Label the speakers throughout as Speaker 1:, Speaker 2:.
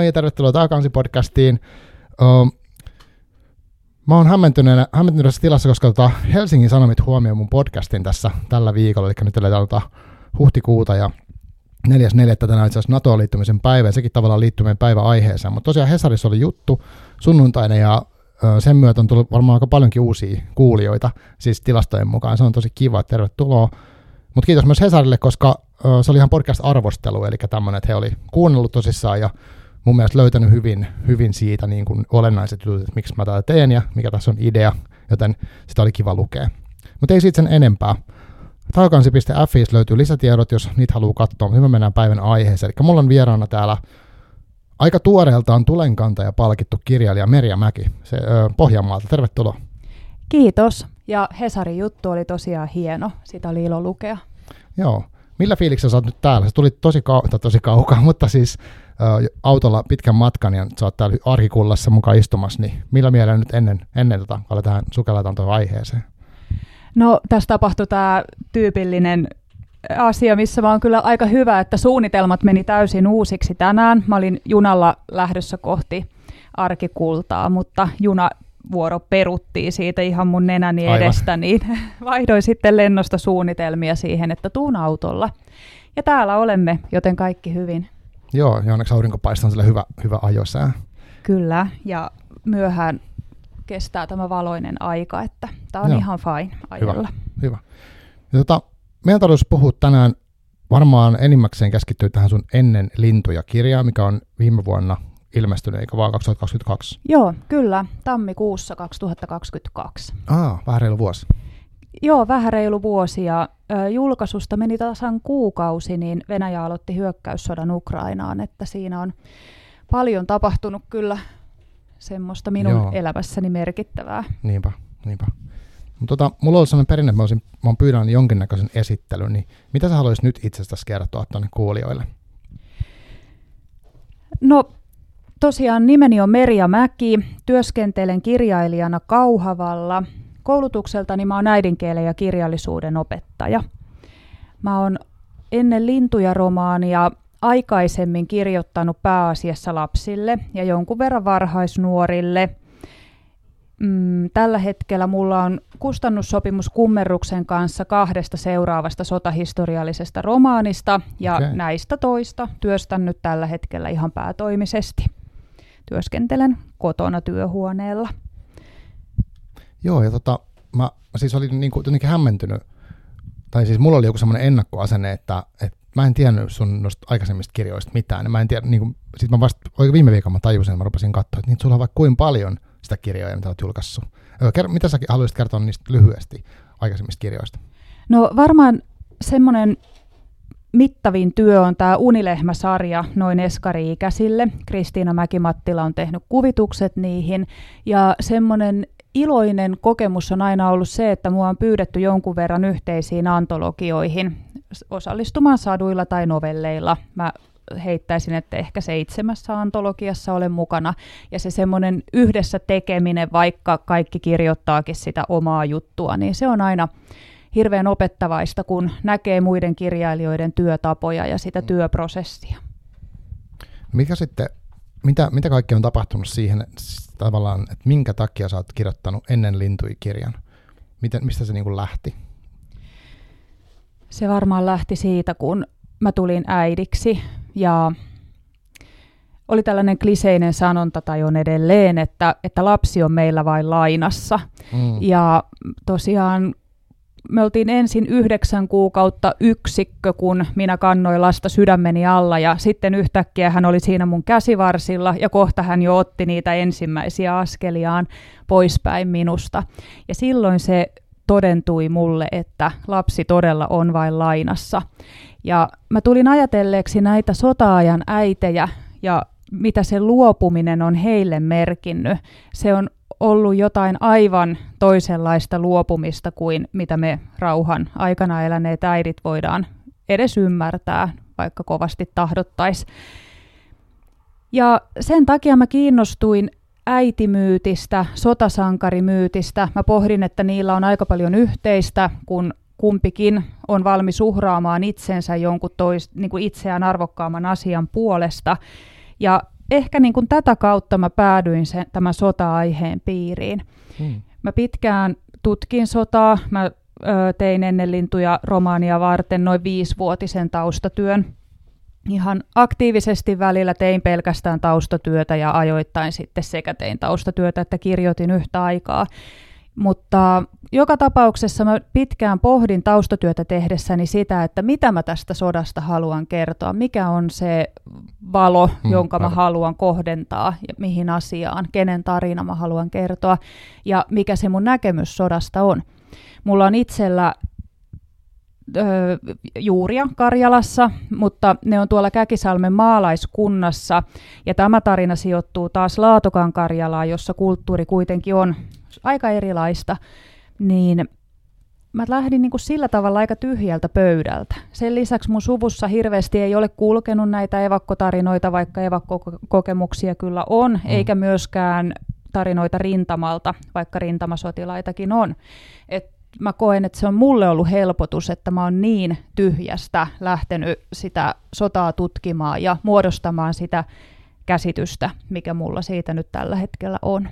Speaker 1: Moi ja tervetuloa Taakansi-podcastiin. Um, mä oon hämmentyneessä, hämmentyneessä tilassa, koska tota Helsingin Sanomit huomioi mun podcastin tässä tällä viikolla, eli nyt eletään tota huhtikuuta ja 4.4. tänään itse asiassa NATOon liittymisen päivä, sekin tavallaan liittyy päivän aiheeseen. Mutta tosiaan Hesarissa oli juttu sunnuntaina, ja sen myötä on tullut varmaan aika paljonkin uusia kuulijoita, siis tilastojen mukaan. Se on tosi kiva, tervetuloa. Mutta kiitos myös Hesarille, koska se oli ihan podcast-arvostelu, eli tämmöinen, että he oli kuunnellut tosissaan ja mun mielestä löytänyt hyvin, hyvin siitä niin kuin olennaiset jutut, että miksi mä tätä teen ja mikä tässä on idea, joten sitä oli kiva lukea. Mutta ei siitä sen enempää. Taukansi.fi löytyy lisätiedot, jos niitä haluaa katsoa, mutta me mennään päivän aiheeseen. Eli mulla on vieraana täällä aika tuoreeltaan tulenkantaja palkittu kirjailija Merja Mäki se, ö, Pohjanmaalta. Tervetuloa.
Speaker 2: Kiitos. Ja Hesarin juttu oli tosiaan hieno. Sitä oli ilo lukea.
Speaker 1: Joo. Millä fiiliksellä sä oot nyt täällä? Se tuli tosi, kau- tosi kaukaa, mutta siis ö, autolla pitkän matkan ja sä oot täällä arkikullassa mukaan istumassa, niin millä mielellä nyt ennen, ennen tota, aletaan sukelletaan tuohon aiheeseen?
Speaker 2: No, tässä tapahtui tämä tyypillinen asia, missä vaan kyllä aika hyvä, että suunnitelmat meni täysin uusiksi tänään. Mä olin junalla lähdössä kohti arkikultaa, mutta juna vuoro peruttiin siitä ihan mun nenäni Aivan. edestä, niin vaihdoin sitten lennosta suunnitelmia siihen, että tuun autolla. Ja täällä olemme, joten kaikki hyvin.
Speaker 1: Joo, ja onneksi aurinko paistaa sille hyvä, hyvä ajosää.
Speaker 2: Kyllä, ja myöhään kestää tämä valoinen aika, että tämä on Joo. ihan fine ajalla.
Speaker 1: Hyvä, hyvä. Ja tota, meidän tarkoitus puhua tänään varmaan enimmäkseen keskittyy tähän sun Ennen lintuja kirjaa, mikä on viime vuonna ilmestynyt, eikä vaan 2022?
Speaker 2: Joo, kyllä, tammikuussa 2022.
Speaker 1: Ah, vähän reilu vuosi.
Speaker 2: Joo, vähän reilu vuosi ja ö, julkaisusta meni tasan kuukausi, niin Venäjä aloitti hyökkäyssodan Ukrainaan, että siinä on paljon tapahtunut kyllä semmoista minun Joo. elämässäni merkittävää.
Speaker 1: Niinpä, niinpä. Mutta tota, mulla on sellainen perinne, että mä, olisin, mä pyydän jonkinnäköisen esittelyn, niin mitä sä haluaisit nyt itsestäsi kertoa tuonne kuulijoille?
Speaker 2: No tosiaan nimeni on Merja Mäki, työskentelen kirjailijana Kauhavalla. Koulutukseltani mä oon äidinkielen ja kirjallisuuden opettaja. Mä oon ennen lintuja romaania aikaisemmin kirjoittanut pääasiassa lapsille ja jonkun verran varhaisnuorille – Mm, tällä hetkellä mulla on kustannussopimus Kummerruksen kanssa kahdesta seuraavasta sotahistoriallisesta romaanista, ja okay. näistä toista työstän nyt tällä hetkellä ihan päätoimisesti. Työskentelen kotona työhuoneella.
Speaker 1: Joo, ja tota, mä siis olin niin kuin, hämmentynyt, tai siis mulla oli joku semmoinen ennakkoasenne, että, että mä en tiennyt sun noista aikaisemmista kirjoista mitään. Mä en tiedä, niin kuin, sit mä vasta, viime viikolla mä tajusin, mä rupesin katsoa, että niitä sulla on vaikka kuin paljon – sitä kirjoja, mitä olet julkaissut. Mitä sä haluaisit kertoa niistä lyhyesti aikaisemmista kirjoista?
Speaker 2: No varmaan semmoinen mittavin työ on tämä Unilehmä-sarja noin eskari-ikäisille. Kristiina Mäkimattila on tehnyt kuvitukset niihin. Ja semmoinen iloinen kokemus on aina ollut se, että mua on pyydetty jonkun verran yhteisiin antologioihin osallistumaan saduilla tai novelleilla. Mä heittäisin, että ehkä seitsemässä antologiassa olen mukana. Ja se semmoinen yhdessä tekeminen, vaikka kaikki kirjoittaakin sitä omaa juttua, niin se on aina hirveän opettavaista, kun näkee muiden kirjailijoiden työtapoja ja sitä mm. työprosessia.
Speaker 1: Mikä sitten, mitä, mitä kaikkea on tapahtunut siihen tavallaan, että minkä takia sä oot kirjoittanut ennen lintui-kirjan? Miten, mistä se niin kuin lähti?
Speaker 2: Se varmaan lähti siitä, kun mä tulin äidiksi ja oli tällainen kliseinen sanonta tai on edelleen, että, että lapsi on meillä vain lainassa. Mm. Ja tosiaan me oltiin ensin yhdeksän kuukautta yksikkö, kun minä kannoin lasta sydämeni alla ja sitten yhtäkkiä hän oli siinä mun käsivarsilla ja kohta hän jo otti niitä ensimmäisiä askeliaan poispäin minusta. Ja silloin se todentui mulle, että lapsi todella on vain lainassa. Ja mä tulin ajatelleeksi näitä sotaajan äitejä ja mitä se luopuminen on heille merkinnyt. Se on ollut jotain aivan toisenlaista luopumista kuin mitä me rauhan aikana eläneet äidit voidaan edes ymmärtää, vaikka kovasti tahdottaisi. Ja sen takia mä kiinnostuin äitimyytistä, sotasankarimyytistä. Mä pohdin, että niillä on aika paljon yhteistä, kun kumpikin on valmis uhraamaan itsensä jonkun tois, niin kuin itseään arvokkaamman asian puolesta. Ja ehkä niin kuin tätä kautta mä päädyin sen, tämän sota-aiheen piiriin. Hmm. Mä pitkään tutkin sotaa, mä ö, tein ennen lintuja romaania varten noin viisivuotisen taustatyön. Ihan aktiivisesti välillä tein pelkästään taustatyötä ja ajoittain sitten sekä tein taustatyötä että kirjoitin yhtä aikaa. Mutta joka tapauksessa mä pitkään pohdin taustatyötä tehdessäni sitä, että mitä mä tästä sodasta haluan kertoa, mikä on se valo, mm, jonka mä haluan kohdentaa ja mihin asiaan, kenen tarina mä haluan kertoa? Ja mikä se mun näkemys sodasta on. Mulla on itsellä ö, juuria Karjalassa, mutta ne on tuolla Käkisalmen maalaiskunnassa. Ja tämä tarina sijoittuu taas Laatokan Karjalaan, jossa kulttuuri kuitenkin on aika erilaista, niin mä lähdin niin kuin sillä tavalla aika tyhjältä pöydältä. Sen lisäksi mun suvussa hirveästi ei ole kulkenut näitä evakkotarinoita, vaikka evakkokokemuksia kyllä on, mm. eikä myöskään tarinoita rintamalta, vaikka rintamasotilaitakin on. Et mä koen, että se on mulle ollut helpotus, että mä oon niin tyhjästä lähtenyt sitä sotaa tutkimaan ja muodostamaan sitä käsitystä, mikä mulla siitä nyt tällä hetkellä on.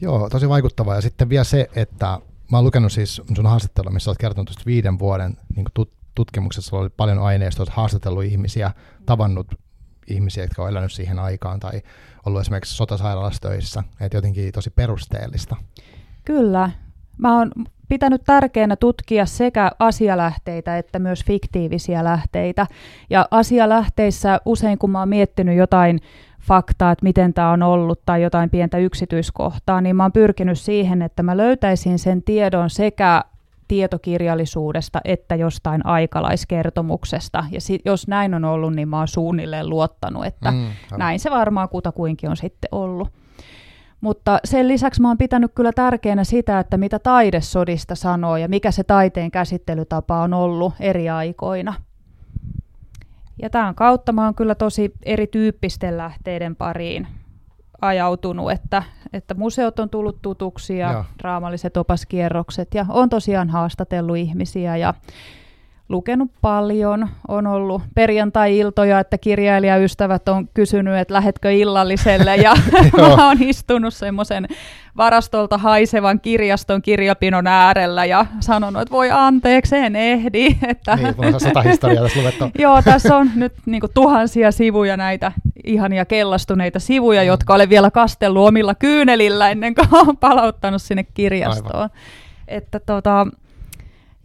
Speaker 1: Joo, tosi vaikuttavaa. Ja sitten vielä se, että mä oon lukenut siis sun haastattelua, missä olet kertonut tuosta viiden vuoden niin tut- tutkimuksessa, oli paljon aineistoa, olet haastatellut ihmisiä, tavannut ihmisiä, jotka on elänyt siihen aikaan tai ollut esimerkiksi sotasairaalassa töissä, että jotenkin tosi perusteellista.
Speaker 2: Kyllä. Mä oon pitänyt tärkeänä tutkia sekä asialähteitä että myös fiktiivisiä lähteitä. Ja asialähteissä usein, kun mä oon miettinyt jotain faktaa, että miten tämä on ollut tai jotain pientä yksityiskohtaa, niin mä oon pyrkinyt siihen, että mä löytäisin sen tiedon sekä tietokirjallisuudesta että jostain aikalaiskertomuksesta. Ja sit, jos näin on ollut, niin mä oon suunnilleen luottanut, että mm, näin se varmaan kutakuinkin on sitten ollut. Mutta sen lisäksi mä oon pitänyt kyllä tärkeänä sitä, että mitä taidesodista sanoo ja mikä se taiteen käsittelytapa on ollut eri aikoina – ja tämän kautta mä oon kyllä tosi erityyppisten lähteiden pariin ajautunut, että, että museot on tullut tutuksi ja Joo. draamalliset opaskierrokset ja on tosiaan haastatellut ihmisiä ja lukenut paljon. On ollut perjantai-iltoja, että kirjailijaystävät on kysynyt, että lähetkö illalliselle. Ja mä oon istunut semmoisen varastolta haisevan kirjaston kirjapinon äärellä ja sanonut, että voi anteeksi, en ehdi. Että
Speaker 1: niin, on sata historiaa tässä luettu.
Speaker 2: Joo, tässä on nyt niin kuin, tuhansia sivuja näitä ihania kellastuneita sivuja, mm. jotka olen vielä kastellut omilla kyynelillä ennen kuin olen palauttanut sinne kirjastoon. Aivan. Että tota,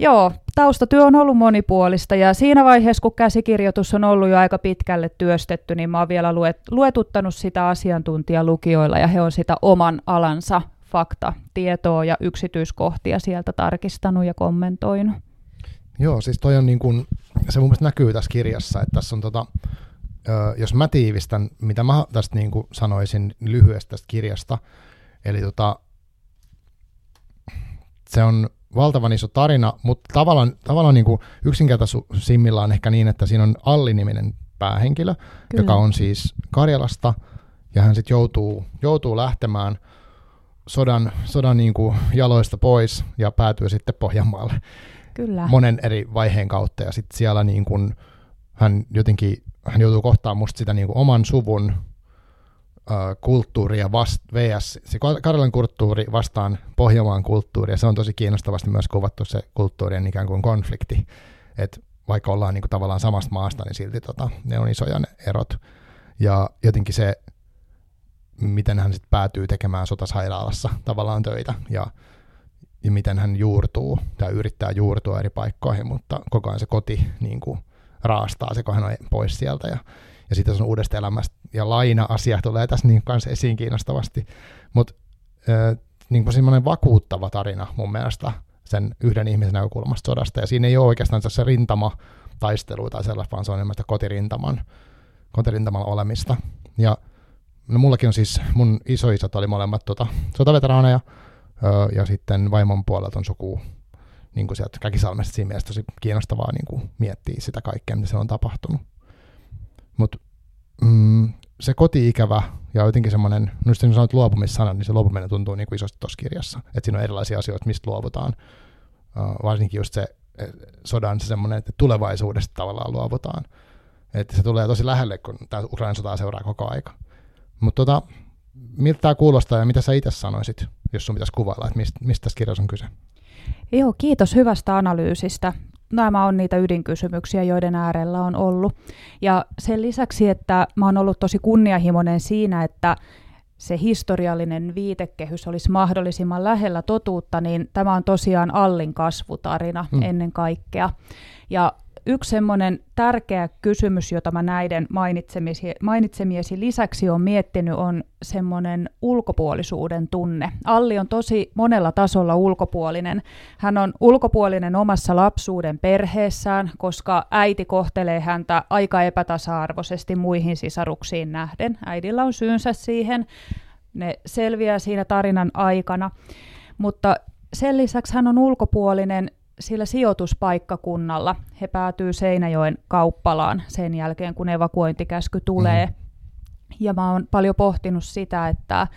Speaker 2: Joo, taustatyö on ollut monipuolista ja siinä vaiheessa, kun käsikirjoitus on ollut jo aika pitkälle työstetty, niin mä oon vielä luet, luetuttanut sitä asiantuntijalukijoilla ja he on sitä oman alansa fakta, tietoa ja yksityiskohtia sieltä tarkistanut ja kommentoinut.
Speaker 1: Joo, siis toi on niin kuin, se mun mielestä näkyy tässä kirjassa, että tässä on tota, jos mä tiivistän, mitä mä tästä niin kuin sanoisin lyhyesti tästä kirjasta, eli tota, se on valtavan iso tarina, mutta tavallaan, tavallaan niin yksinkertaisimmillaan ehkä niin, että siinä on Alli-niminen päähenkilö, Kyllä. joka on siis Karjalasta, ja hän sitten joutuu, joutuu lähtemään sodan, sodan niin kuin jaloista pois ja päätyy sitten Pohjanmaalle
Speaker 2: Kyllä.
Speaker 1: monen eri vaiheen kautta, ja sitten siellä niin kuin, hän jotenkin hän joutuu kohtaamaan musta sitä niin kuin oman suvun kulttuuria vast, vs. se Karjalan kulttuuri vastaan Pohjanmaan kulttuuri, ja se on tosi kiinnostavasti myös kuvattu se kulttuurien ikään kuin konflikti, että vaikka ollaan niin kuin tavallaan samasta maasta, niin silti tota, ne on isoja ne erot. Ja jotenkin se, miten hän sitten päätyy tekemään sotasairaalassa tavallaan töitä, ja, ja miten hän juurtuu, tai yrittää juurtua eri paikkoihin, mutta koko ajan se koti niin kuin raastaa se, kun hän on pois sieltä, ja ja sitten on uudesta elämästä, ja laina-asia tulee tässä niin kanssa esiin kiinnostavasti, mutta niin semmoinen vakuuttava tarina mun mielestä sen yhden ihmisen näkökulmasta sodasta, ja siinä ei ole oikeastaan se rintama taistelu tai sellaista, vaan se on enemmän kotirintaman, kotirintaman olemista. Ja no mullakin on siis, mun isoisät oli molemmat tota, sotaveteraaneja, ja sitten vaimon puolelta on suku niin kuin sieltä Käkisalmesta siinä mielessä tosi kiinnostavaa niin kuin miettiä sitä kaikkea, mitä se on tapahtunut. Mutta mm, se koti-ikävä ja jotenkin semmoinen, no niin sanot luopumissana, niin se luopuminen tuntuu niin kuin isosti tuossa kirjassa. Että siinä on erilaisia asioita, mistä luovutaan. Uh, varsinkin just se sodan se semmoinen, että tulevaisuudesta tavallaan luovutaan. Että se tulee tosi lähelle, kun tämä Ukrainan sotaa seuraa koko aika. Mutta tota, miltä tämä kuulostaa ja mitä sä itse sanoisit, jos sun pitäisi kuvailla, että mistä, mistä tässä kirjassa on kyse?
Speaker 2: Joo, kiitos hyvästä analyysistä. Nämä on niitä ydinkysymyksiä, joiden äärellä on ollut. Ja sen lisäksi, että mä oon ollut tosi kunnianhimoinen siinä, että se historiallinen viitekehys olisi mahdollisimman lähellä totuutta, niin tämä on tosiaan Allin kasvutarina mm. ennen kaikkea. Ja yksi semmoinen tärkeä kysymys, jota mä näiden mainitsemiesi lisäksi on miettinyt, on semmoinen ulkopuolisuuden tunne. Alli on tosi monella tasolla ulkopuolinen. Hän on ulkopuolinen omassa lapsuuden perheessään, koska äiti kohtelee häntä aika epätasa-arvoisesti muihin sisaruksiin nähden. Äidillä on syynsä siihen. Ne selviää siinä tarinan aikana. Mutta sen lisäksi hän on ulkopuolinen sillä sijoituspaikkakunnalla. He päätyy Seinäjoen kauppalaan sen jälkeen, kun evakuointikäsky tulee. Mm. Ja mä oon paljon pohtinut sitä, että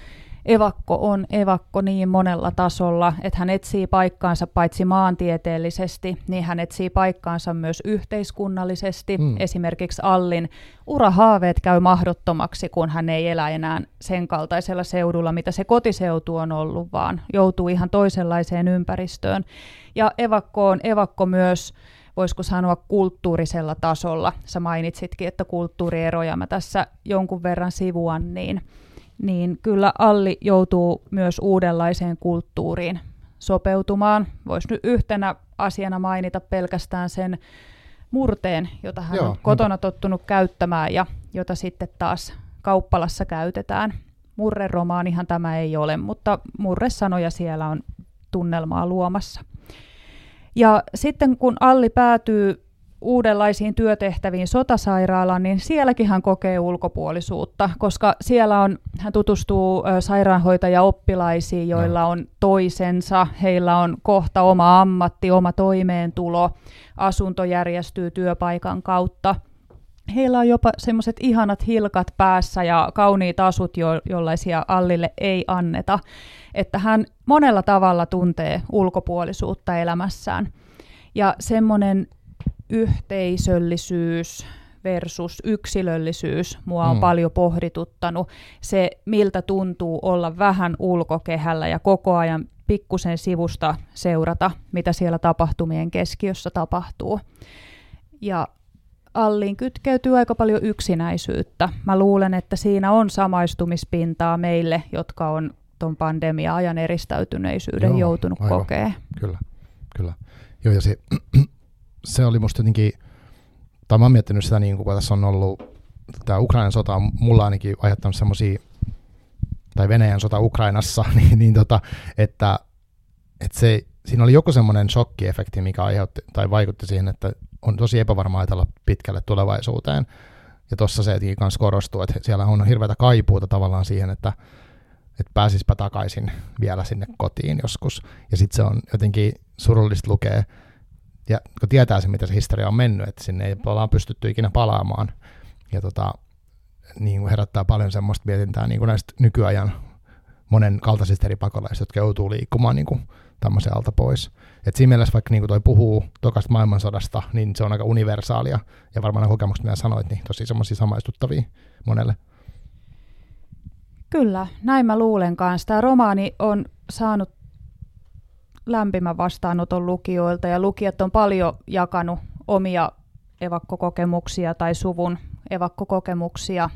Speaker 2: evakko on evakko niin monella tasolla, että hän etsii paikkaansa paitsi maantieteellisesti, niin hän etsii paikkaansa myös yhteiskunnallisesti. Mm. Esimerkiksi Allin urahaaveet käy mahdottomaksi, kun hän ei elä enää sen kaltaisella seudulla, mitä se kotiseutu on ollut, vaan joutuu ihan toisenlaiseen ympäristöön. Ja evakko on evakko myös voisiko sanoa kulttuurisella tasolla. Sä mainitsitkin, että kulttuurieroja mä tässä jonkun verran sivuan, niin niin kyllä Alli joutuu myös uudenlaiseen kulttuuriin sopeutumaan. Voisi nyt yhtenä asiana mainita pelkästään sen murteen, jota hän Joo, on kotona niinpä. tottunut käyttämään ja jota sitten taas kauppalassa käytetään. Murreromaanihan tämä ei ole, mutta murresanoja siellä on tunnelmaa luomassa. Ja sitten kun Alli päätyy uudenlaisiin työtehtäviin sotasairaalaan, niin sielläkin hän kokee ulkopuolisuutta, koska siellä on, hän tutustuu sairaanhoitajaoppilaisiin, joilla on toisensa, heillä on kohta oma ammatti, oma toimeentulo, asunto järjestyy työpaikan kautta. Heillä on jopa semmoiset ihanat hilkat päässä ja kauniit asut, jo- jollaisia Allille ei anneta. Että hän monella tavalla tuntee ulkopuolisuutta elämässään. Ja semmoinen yhteisöllisyys versus yksilöllisyys mua on mm. paljon pohdituttanut. Se, miltä tuntuu olla vähän ulkokehällä ja koko ajan pikkusen sivusta seurata, mitä siellä tapahtumien keskiössä tapahtuu. Ja Alliin kytkeytyy aika paljon yksinäisyyttä. Mä luulen, että siinä on samaistumispintaa meille, jotka on tuon pandemia-ajan eristäytyneisyyden Joo, joutunut kokea.
Speaker 1: Kyllä, kyllä. Joo, ja se se oli musta jotenkin, tai mä oon miettinyt sitä, niin kun tässä on ollut, tämä Ukrainan sota on mulla ainakin aiheuttanut semmoisia, tai Venäjän sota Ukrainassa, niin, niin tota, että, että se, siinä oli joku semmoinen shokkiefekti, mikä aiheutti tai vaikutti siihen, että on tosi epävarmaa ajatella pitkälle tulevaisuuteen. Ja tuossa se kanssa korostuu, että siellä on hirveätä kaipuuta tavallaan siihen, että, että pääsispä takaisin vielä sinne kotiin joskus. Ja sitten se on jotenkin surullista lukea ja kun tietää se, mitä se historia on mennyt, että sinne ei ollaan pystytty ikinä palaamaan. Ja tota, niin kuin herättää paljon semmoista mietintää niin kuin näistä nykyajan monen kaltaisista eri pakolaisista, jotka joutuu liikkumaan niin kuin tämmöisen alta pois. Et siinä mielessä vaikka niin kuin toi puhuu tokasta maailmansodasta, niin se on aika universaalia. Ja varmaan ne kokemukset, mitä sanoit, niin tosi semmoisia samaistuttavia monelle.
Speaker 2: Kyllä, näin mä luulen kanssa. Tämä romaani on saanut lämpimän vastaanoton lukijoilta ja lukijat on paljon jakanut omia evakkokokemuksia tai suvun evakkokokemuksia.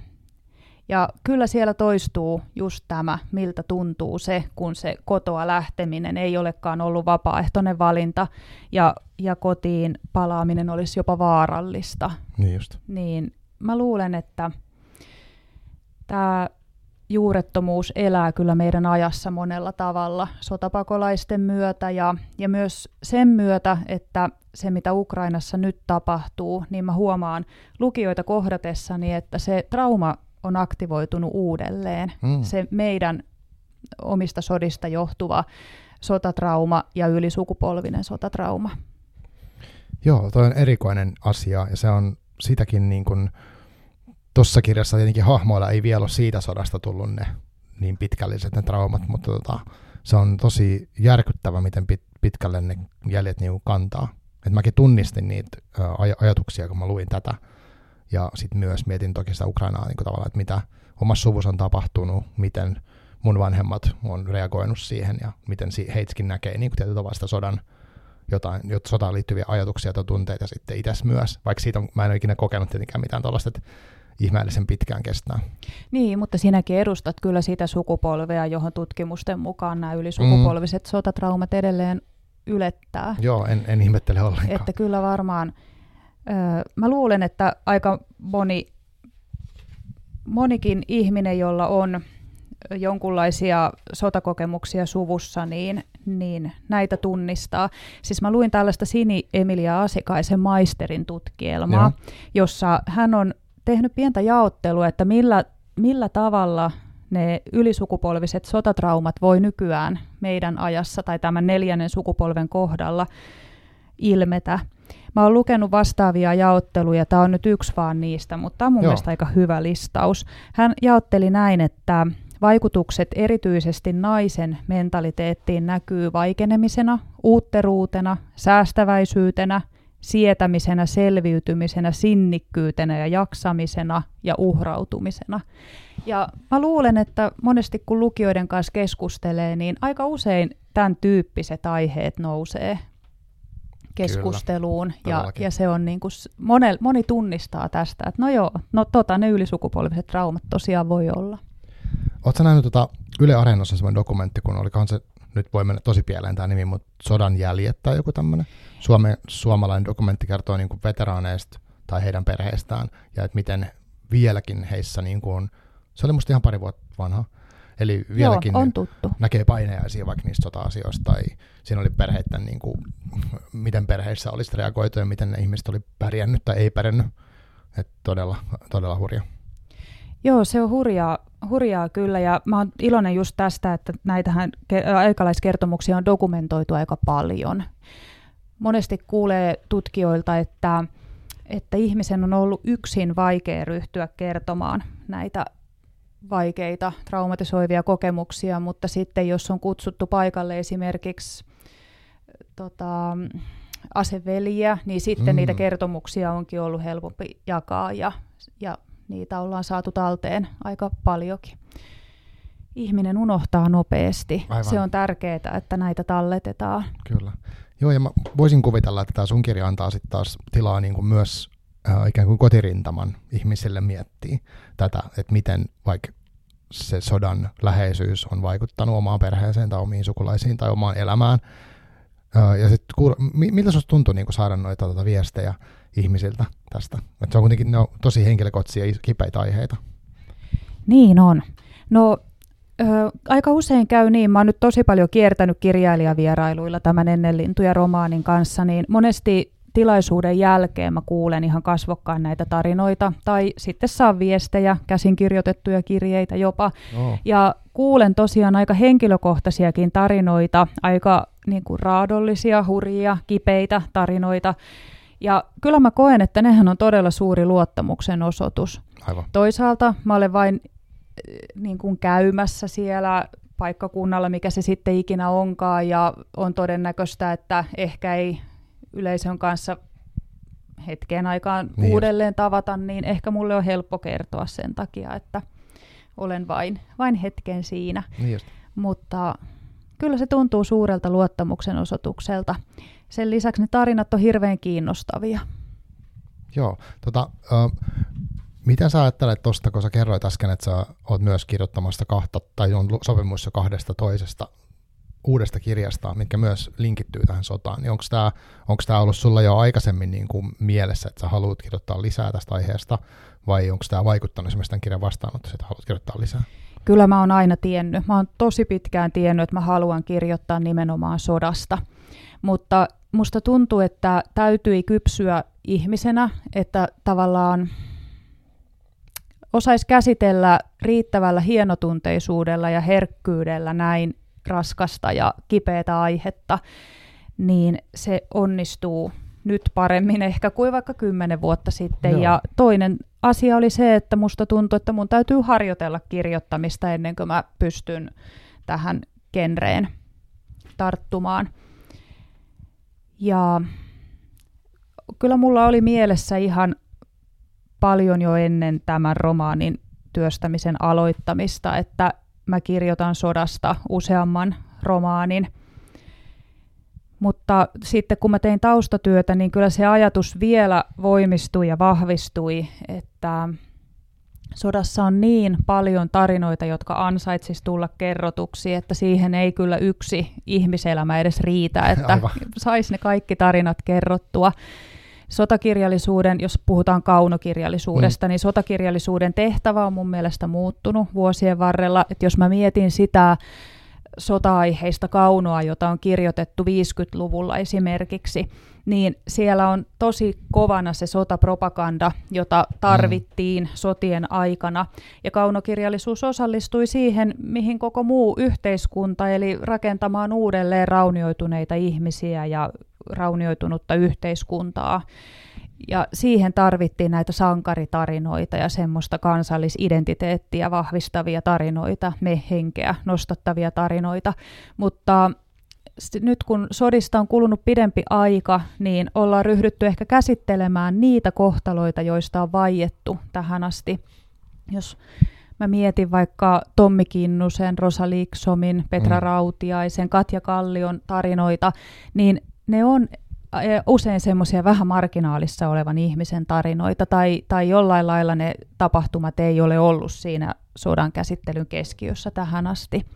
Speaker 2: Ja kyllä siellä toistuu just tämä, miltä tuntuu se, kun se kotoa lähteminen ei olekaan ollut vapaaehtoinen valinta ja, ja kotiin palaaminen olisi jopa vaarallista.
Speaker 1: Niin just.
Speaker 2: Niin mä luulen, että tämä juurettomuus elää kyllä meidän ajassa monella tavalla sotapakolaisten myötä ja, ja myös sen myötä, että se mitä Ukrainassa nyt tapahtuu, niin mä huomaan lukijoita kohdatessani, että se trauma on aktivoitunut uudelleen. Mm. Se meidän omista sodista johtuva sotatrauma ja ylisukupolvinen sotatrauma.
Speaker 1: Joo, toi on erikoinen asia ja se on sitäkin niin kuin, tuossa kirjassa tietenkin hahmoilla ei vielä ole siitä sodasta tullut ne niin pitkälliset ne traumat, mutta tota, se on tosi järkyttävä, miten pit, pitkälle ne jäljet niinku kantaa. Et mäkin tunnistin niitä aj- ajatuksia, kun mä luin tätä. Ja sitten myös mietin toki sitä Ukrainaa niin tavallaan, että mitä omassa suvussa on tapahtunut, miten mun vanhemmat on reagoinut siihen ja miten heitskin näkee niin tietyllä tavalla sitä sodan jotain, sotaan liittyviä ajatuksia tai tunteita sitten itse myös, vaikka siitä on, mä en ole ikinä kokenut tietenkään mitään tuollaista, että ihmeellisen pitkään kestää.
Speaker 2: Niin, mutta sinäkin edustat kyllä sitä sukupolvea, johon tutkimusten mukaan nämä ylisukupolviset mm. sotatraumat edelleen ylettää.
Speaker 1: Joo, en, en ihmettele ollenkaan.
Speaker 2: Että kyllä varmaan, öö, mä luulen, että aika moni, monikin ihminen, jolla on jonkunlaisia sotakokemuksia suvussa, niin, niin näitä tunnistaa. Siis mä luin tällaista Sini Emilia Asikaisen maisterin tutkielmaa, Joo. jossa hän on tehnyt pientä jaottelua, että millä, millä tavalla ne ylisukupolviset sotatraumat voi nykyään meidän ajassa tai tämän neljännen sukupolven kohdalla ilmetä. Mä oon lukenut vastaavia jaotteluja, tämä on nyt yksi vaan niistä, mutta tämä on mun Joo. mielestä aika hyvä listaus. Hän jaotteli näin, että vaikutukset erityisesti naisen mentaliteettiin näkyy vaikenemisena, uutteruutena, säästäväisyytenä, sietämisenä, selviytymisenä, sinnikkyytenä ja jaksamisena ja uhrautumisena. Ja mä luulen, että monesti kun lukijoiden kanssa keskustelee, niin aika usein tämän tyyppiset aiheet nousee keskusteluun. Kyllä, ja, ja se on niin kuin, moni, moni tunnistaa tästä, että no joo, no tota ne ylisukupolviset traumat tosiaan voi olla.
Speaker 1: Oletko nähnyt tota Yle Areenassa semmoinen dokumentti, kun olikohan se, nyt voi mennä tosi pieleen tämä nimi, mutta Sodan jäljet tai joku tämmöinen. Suome, suomalainen dokumentti kertoo niin kuin veteraaneista tai heidän perheestään ja että miten vieläkin heissä niin kuin, se oli musta ihan pari vuotta vanha, Eli vieläkin
Speaker 2: Joo, on tuttu.
Speaker 1: näkee paineaisia vaikka niistä sota-asioista, tai siinä oli perheiden, niin kuin, miten perheissä olisi reagoitu ja miten ne ihmiset oli pärjännyt tai ei pärjännyt. että todella, todella hurja.
Speaker 2: Joo, se on hurjaa, hurjaa kyllä, ja mä oon iloinen just tästä, että näitähän aikalaiskertomuksia on dokumentoitu aika paljon. Monesti kuulee tutkijoilta, että, että ihmisen on ollut yksin vaikea ryhtyä kertomaan näitä vaikeita, traumatisoivia kokemuksia, mutta sitten jos on kutsuttu paikalle esimerkiksi tota, aseveliä, niin sitten mm. niitä kertomuksia onkin ollut helpompi jakaa ja, ja niitä ollaan saatu talteen aika paljonkin. Ihminen unohtaa nopeasti. Aivan. Se on tärkeää, että näitä talletetaan.
Speaker 1: Kyllä. Joo, ja mä voisin kuvitella, että tämä sun kirja antaa sitten taas tilaa niin kuin myös äh, ikään kuin kotirintaman ihmisille miettiä tätä, että miten vaikka se sodan läheisyys on vaikuttanut omaan perheeseen tai omiin sukulaisiin tai omaan elämään. Äh, ja sitten kuul- miltä sinusta tuntui niin saada noita tuota viestejä ihmisiltä tästä? Et se on kuitenkin ne on tosi henkilökohtaisia kipeitä aiheita.
Speaker 2: Niin on. No Ö, aika usein käy niin, mä oon nyt tosi paljon kiertänyt kirjailijavierailuilla tämän Ennen lintuja romaanin kanssa, niin monesti tilaisuuden jälkeen mä kuulen ihan kasvokkaan näitä tarinoita, tai sitten saan viestejä, käsin kirjoitettuja kirjeitä jopa, oh. ja kuulen tosiaan aika henkilökohtaisiakin tarinoita, aika niin kuin raadollisia, hurjia, kipeitä tarinoita, ja kyllä mä koen, että nehän on todella suuri luottamuksen osoitus.
Speaker 1: Aivan.
Speaker 2: Toisaalta mä olen vain niin kuin käymässä siellä paikkakunnalla, mikä se sitten ikinä onkaan, ja on todennäköistä, että ehkä ei yleisön kanssa hetken aikaan niin uudelleen tavata, niin ehkä mulle on helppo kertoa sen takia, että olen vain, vain hetken siinä.
Speaker 1: Niin just.
Speaker 2: Mutta kyllä se tuntuu suurelta luottamuksen osoitukselta. Sen lisäksi ne tarinat on hirveän kiinnostavia.
Speaker 1: Joo, tota, äh, miten sä ajattelet tuosta, kun sä kerroit äsken, että sä oot myös kirjoittamassa kahta, tai on sopimuissa kahdesta toisesta uudesta kirjasta, mitkä myös linkittyy tähän sotaan, niin onko tämä tämä ollut sulla jo aikaisemmin niin kuin mielessä, että sä haluat kirjoittaa lisää tästä aiheesta, vai onko tämä vaikuttanut esimerkiksi tämän kirjan vastaanotto, että haluat kirjoittaa lisää?
Speaker 2: Kyllä mä oon aina tiennyt. Mä oon tosi pitkään tiennyt, että mä haluan kirjoittaa nimenomaan sodasta. Mutta musta tuntuu, että täytyi kypsyä ihmisenä, että tavallaan osaisi käsitellä riittävällä hienotunteisuudella ja herkkyydellä näin raskasta ja kipeätä aihetta, niin se onnistuu nyt paremmin ehkä kuin vaikka kymmenen vuotta sitten. Joo. Ja toinen asia oli se, että musta tuntui, että mun täytyy harjoitella kirjoittamista ennen kuin mä pystyn tähän genreen tarttumaan. Ja kyllä mulla oli mielessä ihan paljon jo ennen tämän romaanin työstämisen aloittamista, että mä kirjoitan sodasta useamman romaanin. Mutta sitten kun mä tein taustatyötä, niin kyllä se ajatus vielä voimistui ja vahvistui, että sodassa on niin paljon tarinoita, jotka ansaitsis tulla kerrotuksi, että siihen ei kyllä yksi ihmiselämä edes riitä, että saisi ne kaikki tarinat kerrottua. Sotakirjallisuuden, jos puhutaan kaunokirjallisuudesta, mm. niin sotakirjallisuuden tehtävä on mun mielestä muuttunut vuosien varrella. Että jos mä mietin sitä sota-aiheista kaunoa, jota on kirjoitettu 50-luvulla esimerkiksi, niin siellä on tosi kovana se sotapropaganda, jota tarvittiin mm. sotien aikana. Ja kaunokirjallisuus osallistui siihen, mihin koko muu yhteiskunta, eli rakentamaan uudelleen raunioituneita ihmisiä ja raunioitunutta yhteiskuntaa. Ja siihen tarvittiin näitä sankaritarinoita ja semmoista kansallisidentiteettiä vahvistavia tarinoita, me henkeä nostattavia tarinoita. Mutta nyt kun sodista on kulunut pidempi aika, niin ollaan ryhdytty ehkä käsittelemään niitä kohtaloita, joista on vaiettu tähän asti. Jos mä mietin vaikka Tommi Kinnusen, Rosa Liksomin, Petra mm. Rautiaisen, Katja Kallion tarinoita, niin ne on usein semmoisia vähän marginaalissa olevan ihmisen tarinoita, tai, tai jollain lailla ne tapahtumat ei ole ollut siinä sodan käsittelyn keskiössä tähän asti.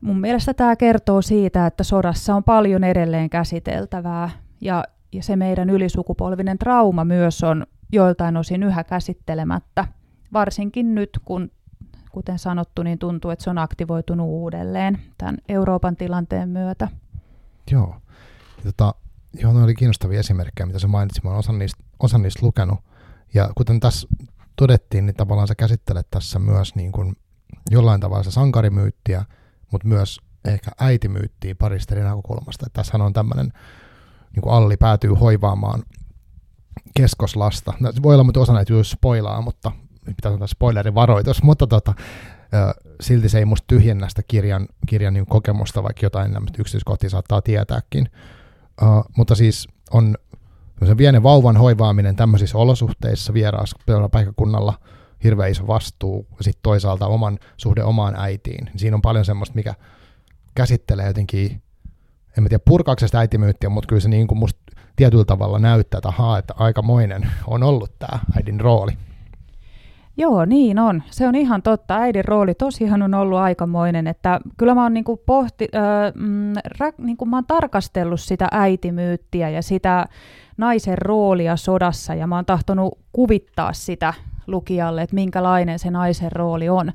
Speaker 2: Mun mielestä tämä kertoo siitä, että sodassa on paljon edelleen käsiteltävää, ja, ja se meidän ylisukupolvinen trauma myös on joiltain osin yhä käsittelemättä, varsinkin nyt, kun kuten sanottu, niin tuntuu, että se on aktivoitunut uudelleen tämän Euroopan tilanteen myötä.
Speaker 1: Joo. Tota, Joo, ne oli kiinnostavia esimerkkejä, mitä sä mainitsit. Mä olen osan niistä, osan niistä lukenut. Ja kuten tässä todettiin, niin tavallaan sä käsittelet tässä myös niin kuin jollain tavalla se sankarimyyttiä, mutta myös ehkä äitimyyttiä parista eri näkökulmasta. Tässähän on tämmöinen, niin kuin Alli päätyy hoivaamaan keskoslasta. No, voi olla, että osa näitä juuri spoilaa, mutta pitää sanoa spoilerin varoitus, mutta tota, silti se ei musta tyhjennä sitä kirjan, kirjan niin kokemusta, vaikka jotain yksityiskohtia saattaa tietääkin. Uh, mutta siis on pienen vauvan hoivaaminen tämmöisissä olosuhteissa vieraassa paikkakunnalla hirveän iso vastuu, ja sitten toisaalta oman suhde omaan äitiin. Siinä on paljon semmoista, mikä käsittelee jotenkin, en mä tiedä purkaako sitä äitimyyttiä, mutta kyllä se niin kuin musta tietyllä tavalla näyttää, että ahaa, että aikamoinen on ollut tämä äidin rooli.
Speaker 2: Joo, niin on. Se on ihan totta. Äidin rooli tosiaan on ollut aikamoinen, että kyllä mä oon niinku pohti, äh, mm, ra, niinku mä oon tarkastellut sitä äitimyyttiä ja sitä naisen roolia sodassa ja mä oon tahtonut kuvittaa sitä lukijalle, että minkälainen se naisen rooli on.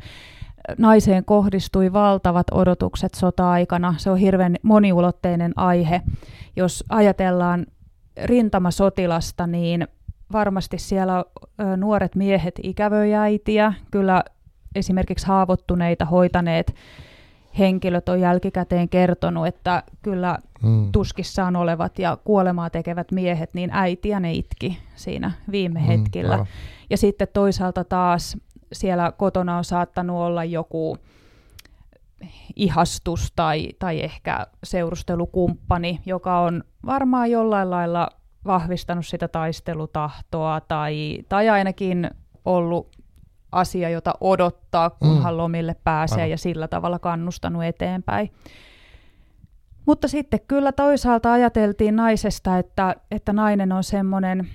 Speaker 2: Naiseen kohdistui valtavat odotukset sota-aikana. Se on hirveän moniulotteinen aihe. Jos ajatellaan rintamasotilasta, niin varmasti siellä nuoret miehet ikävöi äitiä. Kyllä esimerkiksi haavoittuneita hoitaneet henkilöt on jälkikäteen kertonut, että kyllä mm. tuskissaan olevat ja kuolemaa tekevät miehet, niin äitiä ne itki siinä viime mm, hetkillä. Mm, ja sitten toisaalta taas siellä kotona on saattanut olla joku ihastus tai, tai ehkä seurustelukumppani, joka on varmaan jollain lailla vahvistanut sitä taistelutahtoa tai, tai ainakin ollut asia, jota odottaa, kunhan mm. lomille pääsee Aivan. ja sillä tavalla kannustanut eteenpäin. Mutta sitten kyllä toisaalta ajateltiin naisesta, että, että nainen on semmoinen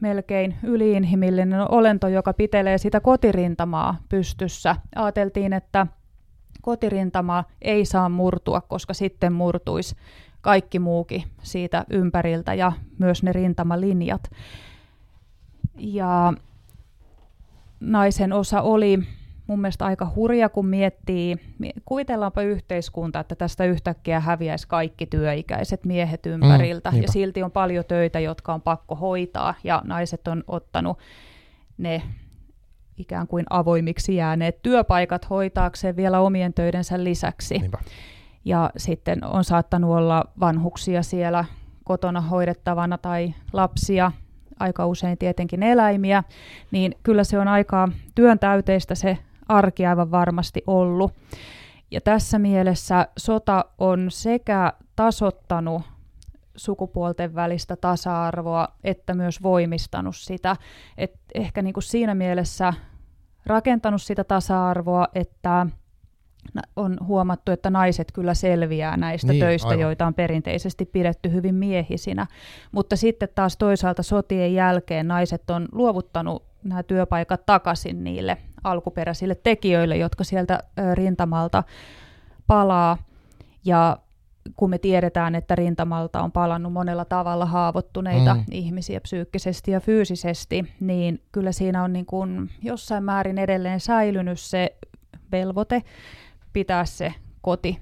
Speaker 2: melkein yliinhimillinen olento, joka pitelee sitä kotirintamaa pystyssä. Ajateltiin, että kotirintama ei saa murtua, koska sitten murtuisi kaikki muukin siitä ympäriltä ja myös ne rintamalinjat. Ja naisen osa oli mun mielestä aika hurja, kun miettii, kuvitellaanpa yhteiskunta, että tästä yhtäkkiä häviäisi kaikki työikäiset miehet ympäriltä, mm, ja silti on paljon töitä, jotka on pakko hoitaa, ja naiset on ottanut ne ikään kuin avoimiksi jääneet työpaikat hoitaakseen vielä omien töidensä lisäksi. Niinpä ja sitten on saattanut olla vanhuksia siellä kotona hoidettavana tai lapsia, aika usein tietenkin eläimiä, niin kyllä se on aika työntäyteistä se arki aivan varmasti ollut. Ja tässä mielessä sota on sekä tasottanut sukupuolten välistä tasa-arvoa, että myös voimistanut sitä. Et ehkä niin kuin siinä mielessä rakentanut sitä tasa-arvoa, että on huomattu, että naiset kyllä selviää näistä niin, töistä, aivan. joita on perinteisesti pidetty hyvin miehisinä. Mutta sitten taas toisaalta sotien jälkeen naiset on luovuttanut nämä työpaikat takaisin niille alkuperäisille tekijöille, jotka sieltä rintamalta palaa. Ja kun me tiedetään, että rintamalta on palannut monella tavalla haavoittuneita mm. ihmisiä psyykkisesti ja fyysisesti, niin kyllä siinä on niin kuin jossain määrin edelleen säilynyt se velvoite pitää se koti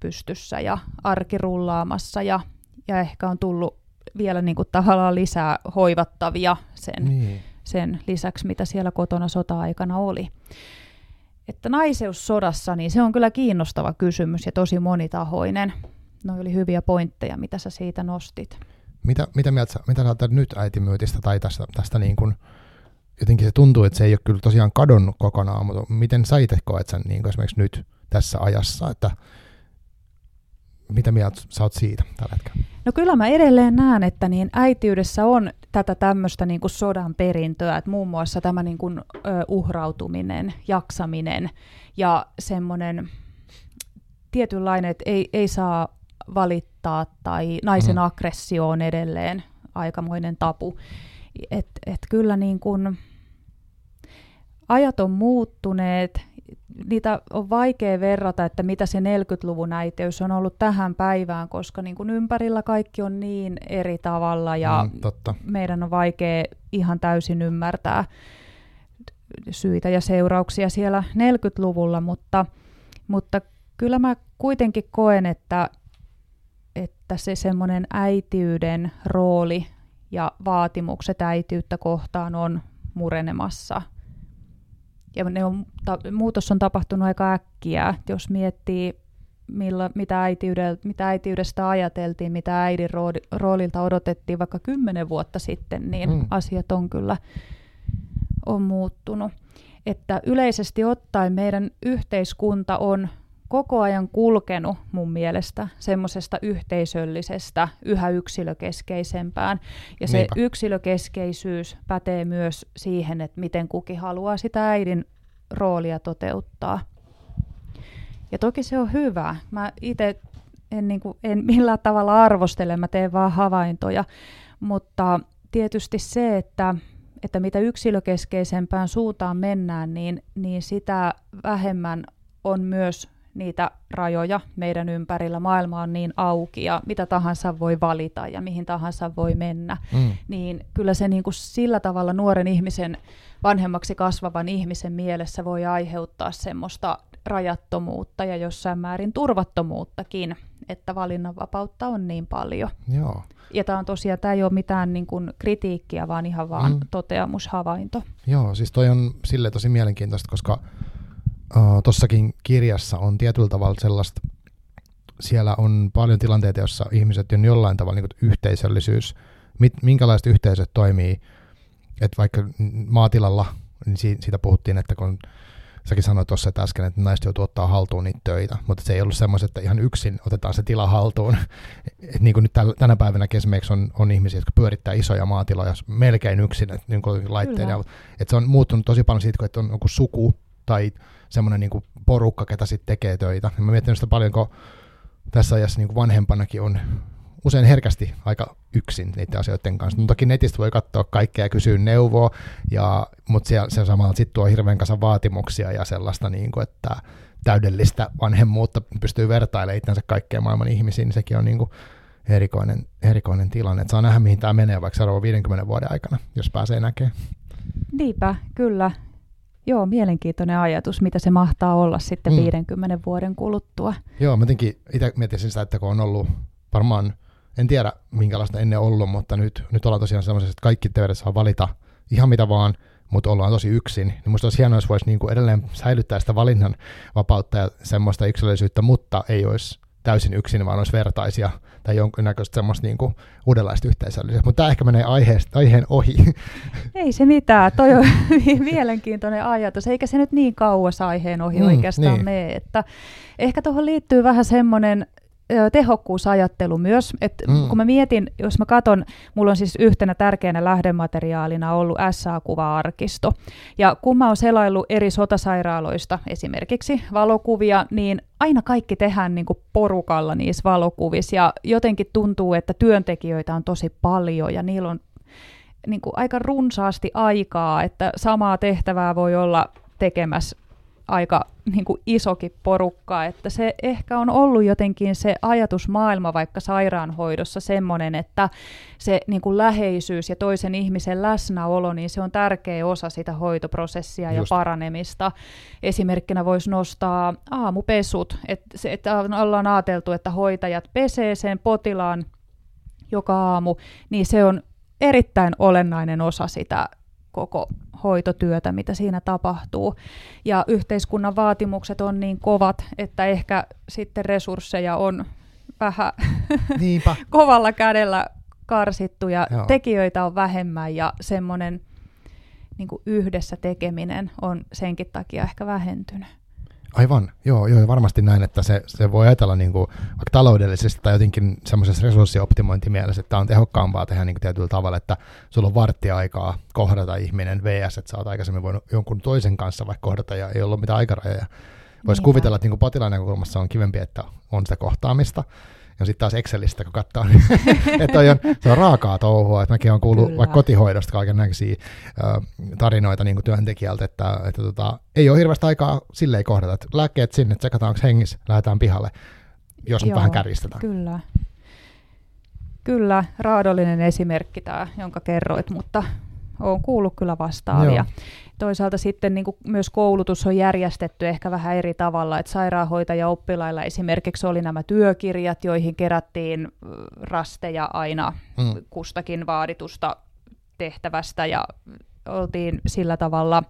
Speaker 2: pystyssä ja arki rullaamassa ja, ja ehkä on tullut vielä niin kuin tavallaan lisää hoivattavia sen, niin. sen lisäksi, mitä siellä kotona sota-aikana oli. Että naiseus sodassa, niin se on kyllä kiinnostava kysymys ja tosi monitahoinen. No oli hyviä pointteja, mitä sä siitä nostit.
Speaker 1: Mitä, mitä mieltä mitä sä nyt äitimyytistä tai tästä, tästä niin kuin, jotenkin se tuntuu, että se ei ole kyllä tosiaan kadonnut kokonaan, mutta miten sä itse koet sen niin esimerkiksi nyt tässä ajassa, että mitä mieltä sä oot siitä tällä hetkellä?
Speaker 2: No kyllä mä edelleen näen, että niin äitiydessä on tätä tämmöistä niin kuin sodan perintöä, että muun muassa tämä niin kuin, ö, uhrautuminen, jaksaminen ja semmoinen tietynlainen, että ei, ei saa valittaa tai naisen mm. aggressio on edelleen aikamoinen tapu. Et, et kyllä niin kuin ajat on muuttuneet niitä on vaikea verrata, että mitä se 40-luvun äiteys on ollut tähän päivään, koska niin kuin ympärillä kaikki on niin eri tavalla ja mm, totta. meidän on vaikea ihan täysin ymmärtää syitä ja seurauksia siellä 40-luvulla, mutta, mutta kyllä mä kuitenkin koen, että, että se semmoinen äitiyden rooli ja vaatimukset äitiyttä kohtaan on murenemassa – ja ne on, ta, muutos on tapahtunut aika äkkiä, jos miettii, milla, mitä, mitä äitiydestä ajateltiin, mitä äidin rooli, roolilta odotettiin vaikka kymmenen vuotta sitten, niin mm. asiat on kyllä on muuttunut. Että yleisesti ottaen meidän yhteiskunta on koko ajan kulkenut mun mielestä semmoisesta yhteisöllisestä yhä yksilökeskeisempään. Ja se Niinpä. yksilökeskeisyys pätee myös siihen, että miten kukin haluaa sitä äidin roolia toteuttaa. Ja toki se on hyvä. Mä itse en, niin kuin, en millään tavalla arvostele, mä teen vaan havaintoja. Mutta tietysti se, että, että mitä yksilökeskeisempään suuntaan mennään, niin, niin sitä vähemmän on myös niitä rajoja meidän ympärillä. Maailma on niin auki ja mitä tahansa voi valita ja mihin tahansa voi mennä. Mm. Niin kyllä se niin kuin sillä tavalla nuoren ihmisen, vanhemmaksi kasvavan ihmisen mielessä voi aiheuttaa semmoista rajattomuutta ja jossain määrin turvattomuuttakin, että valinnanvapautta on niin paljon.
Speaker 1: Joo.
Speaker 2: Ja tämä on tosiaan, tämä ei ole mitään niin kuin kritiikkiä, vaan ihan vaan mm. toteamushavainto.
Speaker 1: Joo, siis toi on sille tosi mielenkiintoista, koska uh, tuossakin kirjassa on tietyllä tavalla sellaista, siellä on paljon tilanteita, joissa ihmiset on jollain tavalla niin yhteisöllisyys, mit, minkälaiset yhteisöt toimii, että vaikka maatilalla, niin si, siitä puhuttiin, että kun säkin sanoit tuossa että äsken, että naiset joutuu ottaa haltuun niitä töitä, mutta se ei ollut semmoista, että ihan yksin otetaan se tila haltuun. Et niin kuin nyt täl, tänä päivänä esimerkiksi on, on ihmisiä, jotka pyörittää isoja maatiloja melkein yksin, että niin laitteiden. Että se on muuttunut tosi paljon siitä, että on joku suku tai semmoinen niin porukka, ketä sitten tekee töitä. Ja mä mietin sitä paljon, kun tässä ajassa niin kuin vanhempanakin on usein herkästi aika yksin niiden asioiden kanssa. No, toki netistä voi katsoa kaikkea ja kysyä neuvoa, ja, mutta siellä, siellä samalla sitten tuo hirveän kanssa vaatimuksia ja sellaista, niin kuin, että täydellistä vanhemmuutta pystyy vertailemaan itsensä kaikkeen maailman ihmisiin, niin sekin on niin kuin erikoinen, erikoinen tilanne. Et saa nähdä, mihin tämä menee vaikka seuraavan 50 vuoden aikana, jos pääsee näkemään.
Speaker 2: Niinpä, kyllä. Joo, mielenkiintoinen ajatus, mitä se mahtaa olla sitten mm. 50 vuoden kuluttua.
Speaker 1: Joo, mä jotenkin itse mietin sitä, että kun on ollut varmaan, en tiedä minkälaista ennen ollut, mutta nyt, nyt ollaan tosiaan sellaisessa, että kaikki terveydet saa valita ihan mitä vaan, mutta ollaan tosi yksin. Niin musta olisi hienoa, jos voisi niinku edelleen säilyttää sitä valinnan vapautta ja semmoista yksilöllisyyttä, mutta ei olisi täysin yksin, vaan olisi vertaisia tai jonkinnäköistä semmoista niin kuin uudenlaista yhteisöllisyyttä. Mutta tämä ehkä menee aiheesta, aiheen ohi.
Speaker 2: Ei se mitään, toi on mielenkiintoinen ajatus, eikä se nyt niin kauas aiheen ohi mm, oikeastaan niin. mene. Että ehkä tuohon liittyy vähän semmoinen tehokkuusajattelu myös, että mm. kun mä mietin, jos mä katon, mulla on siis yhtenä tärkeänä lähdemateriaalina ollut SA-kuva-arkisto, ja kun mä oon selaillut eri sotasairaaloista esimerkiksi valokuvia, niin aina kaikki tehdään niin kuin porukalla niissä valokuvissa, ja jotenkin tuntuu, että työntekijöitä on tosi paljon, ja niillä on niin kuin aika runsaasti aikaa, että samaa tehtävää voi olla tekemässä aika niin kuin isokin porukka, että se ehkä on ollut jotenkin se ajatusmaailma vaikka sairaanhoidossa semmoinen, että se niin kuin läheisyys ja toisen ihmisen läsnäolo, niin se on tärkeä osa sitä hoitoprosessia Just. ja paranemista. Esimerkkinä voisi nostaa aamupesut, että, se, että ollaan ajateltu, että hoitajat pesee sen potilaan joka aamu, niin se on erittäin olennainen osa sitä koko hoitotyötä, mitä siinä tapahtuu. Ja yhteiskunnan vaatimukset on niin kovat, että ehkä sitten resursseja on vähän kovalla kädellä karsittu ja Joo. tekijöitä on vähemmän ja semmoinen niin yhdessä tekeminen on senkin takia ehkä vähentynyt.
Speaker 1: Aivan, joo, joo, varmasti näin, että se, se voi ajatella niin kuin, vaikka taloudellisesti tai jotenkin semmoisessa resurssioptimointimielessä, että on tehokkaampaa tehdä niin kuin tietyllä tavalla, että sulla on varttiaikaa kohdata ihminen vs, että sä oot aikaisemmin voinut jonkun toisen kanssa vaikka kohdata ja ei ollut mitään aikarajoja. Voisi kuvitella, että niin potilaan näkökulmassa on kivempi, että on sitä kohtaamista, ja sitten taas Excelistä, kun katsoo, niin että on, se on raakaa touhua. Että mäkin olen kuullut Kyllä. vaikka kotihoidosta kaiken näköisiä tarinoita niin kuin työntekijältä, että, että tota, ei ole hirveästi aikaa silleen kohdata, että lääkkeet sinne, tsekataan onko hengissä, lähdetään pihalle, jos nyt vähän kärjistetään.
Speaker 2: Kyllä. Kyllä, raadollinen esimerkki tämä, jonka kerroit, mutta olen kuullut kyllä vastaavia. Joo. Toisaalta sitten niin kuin myös koulutus on järjestetty ehkä vähän eri tavalla, että sairaanhoitaja-oppilailla esimerkiksi oli nämä työkirjat, joihin kerättiin rasteja aina mm. kustakin vaaditusta tehtävästä ja oltiin sillä tavalla,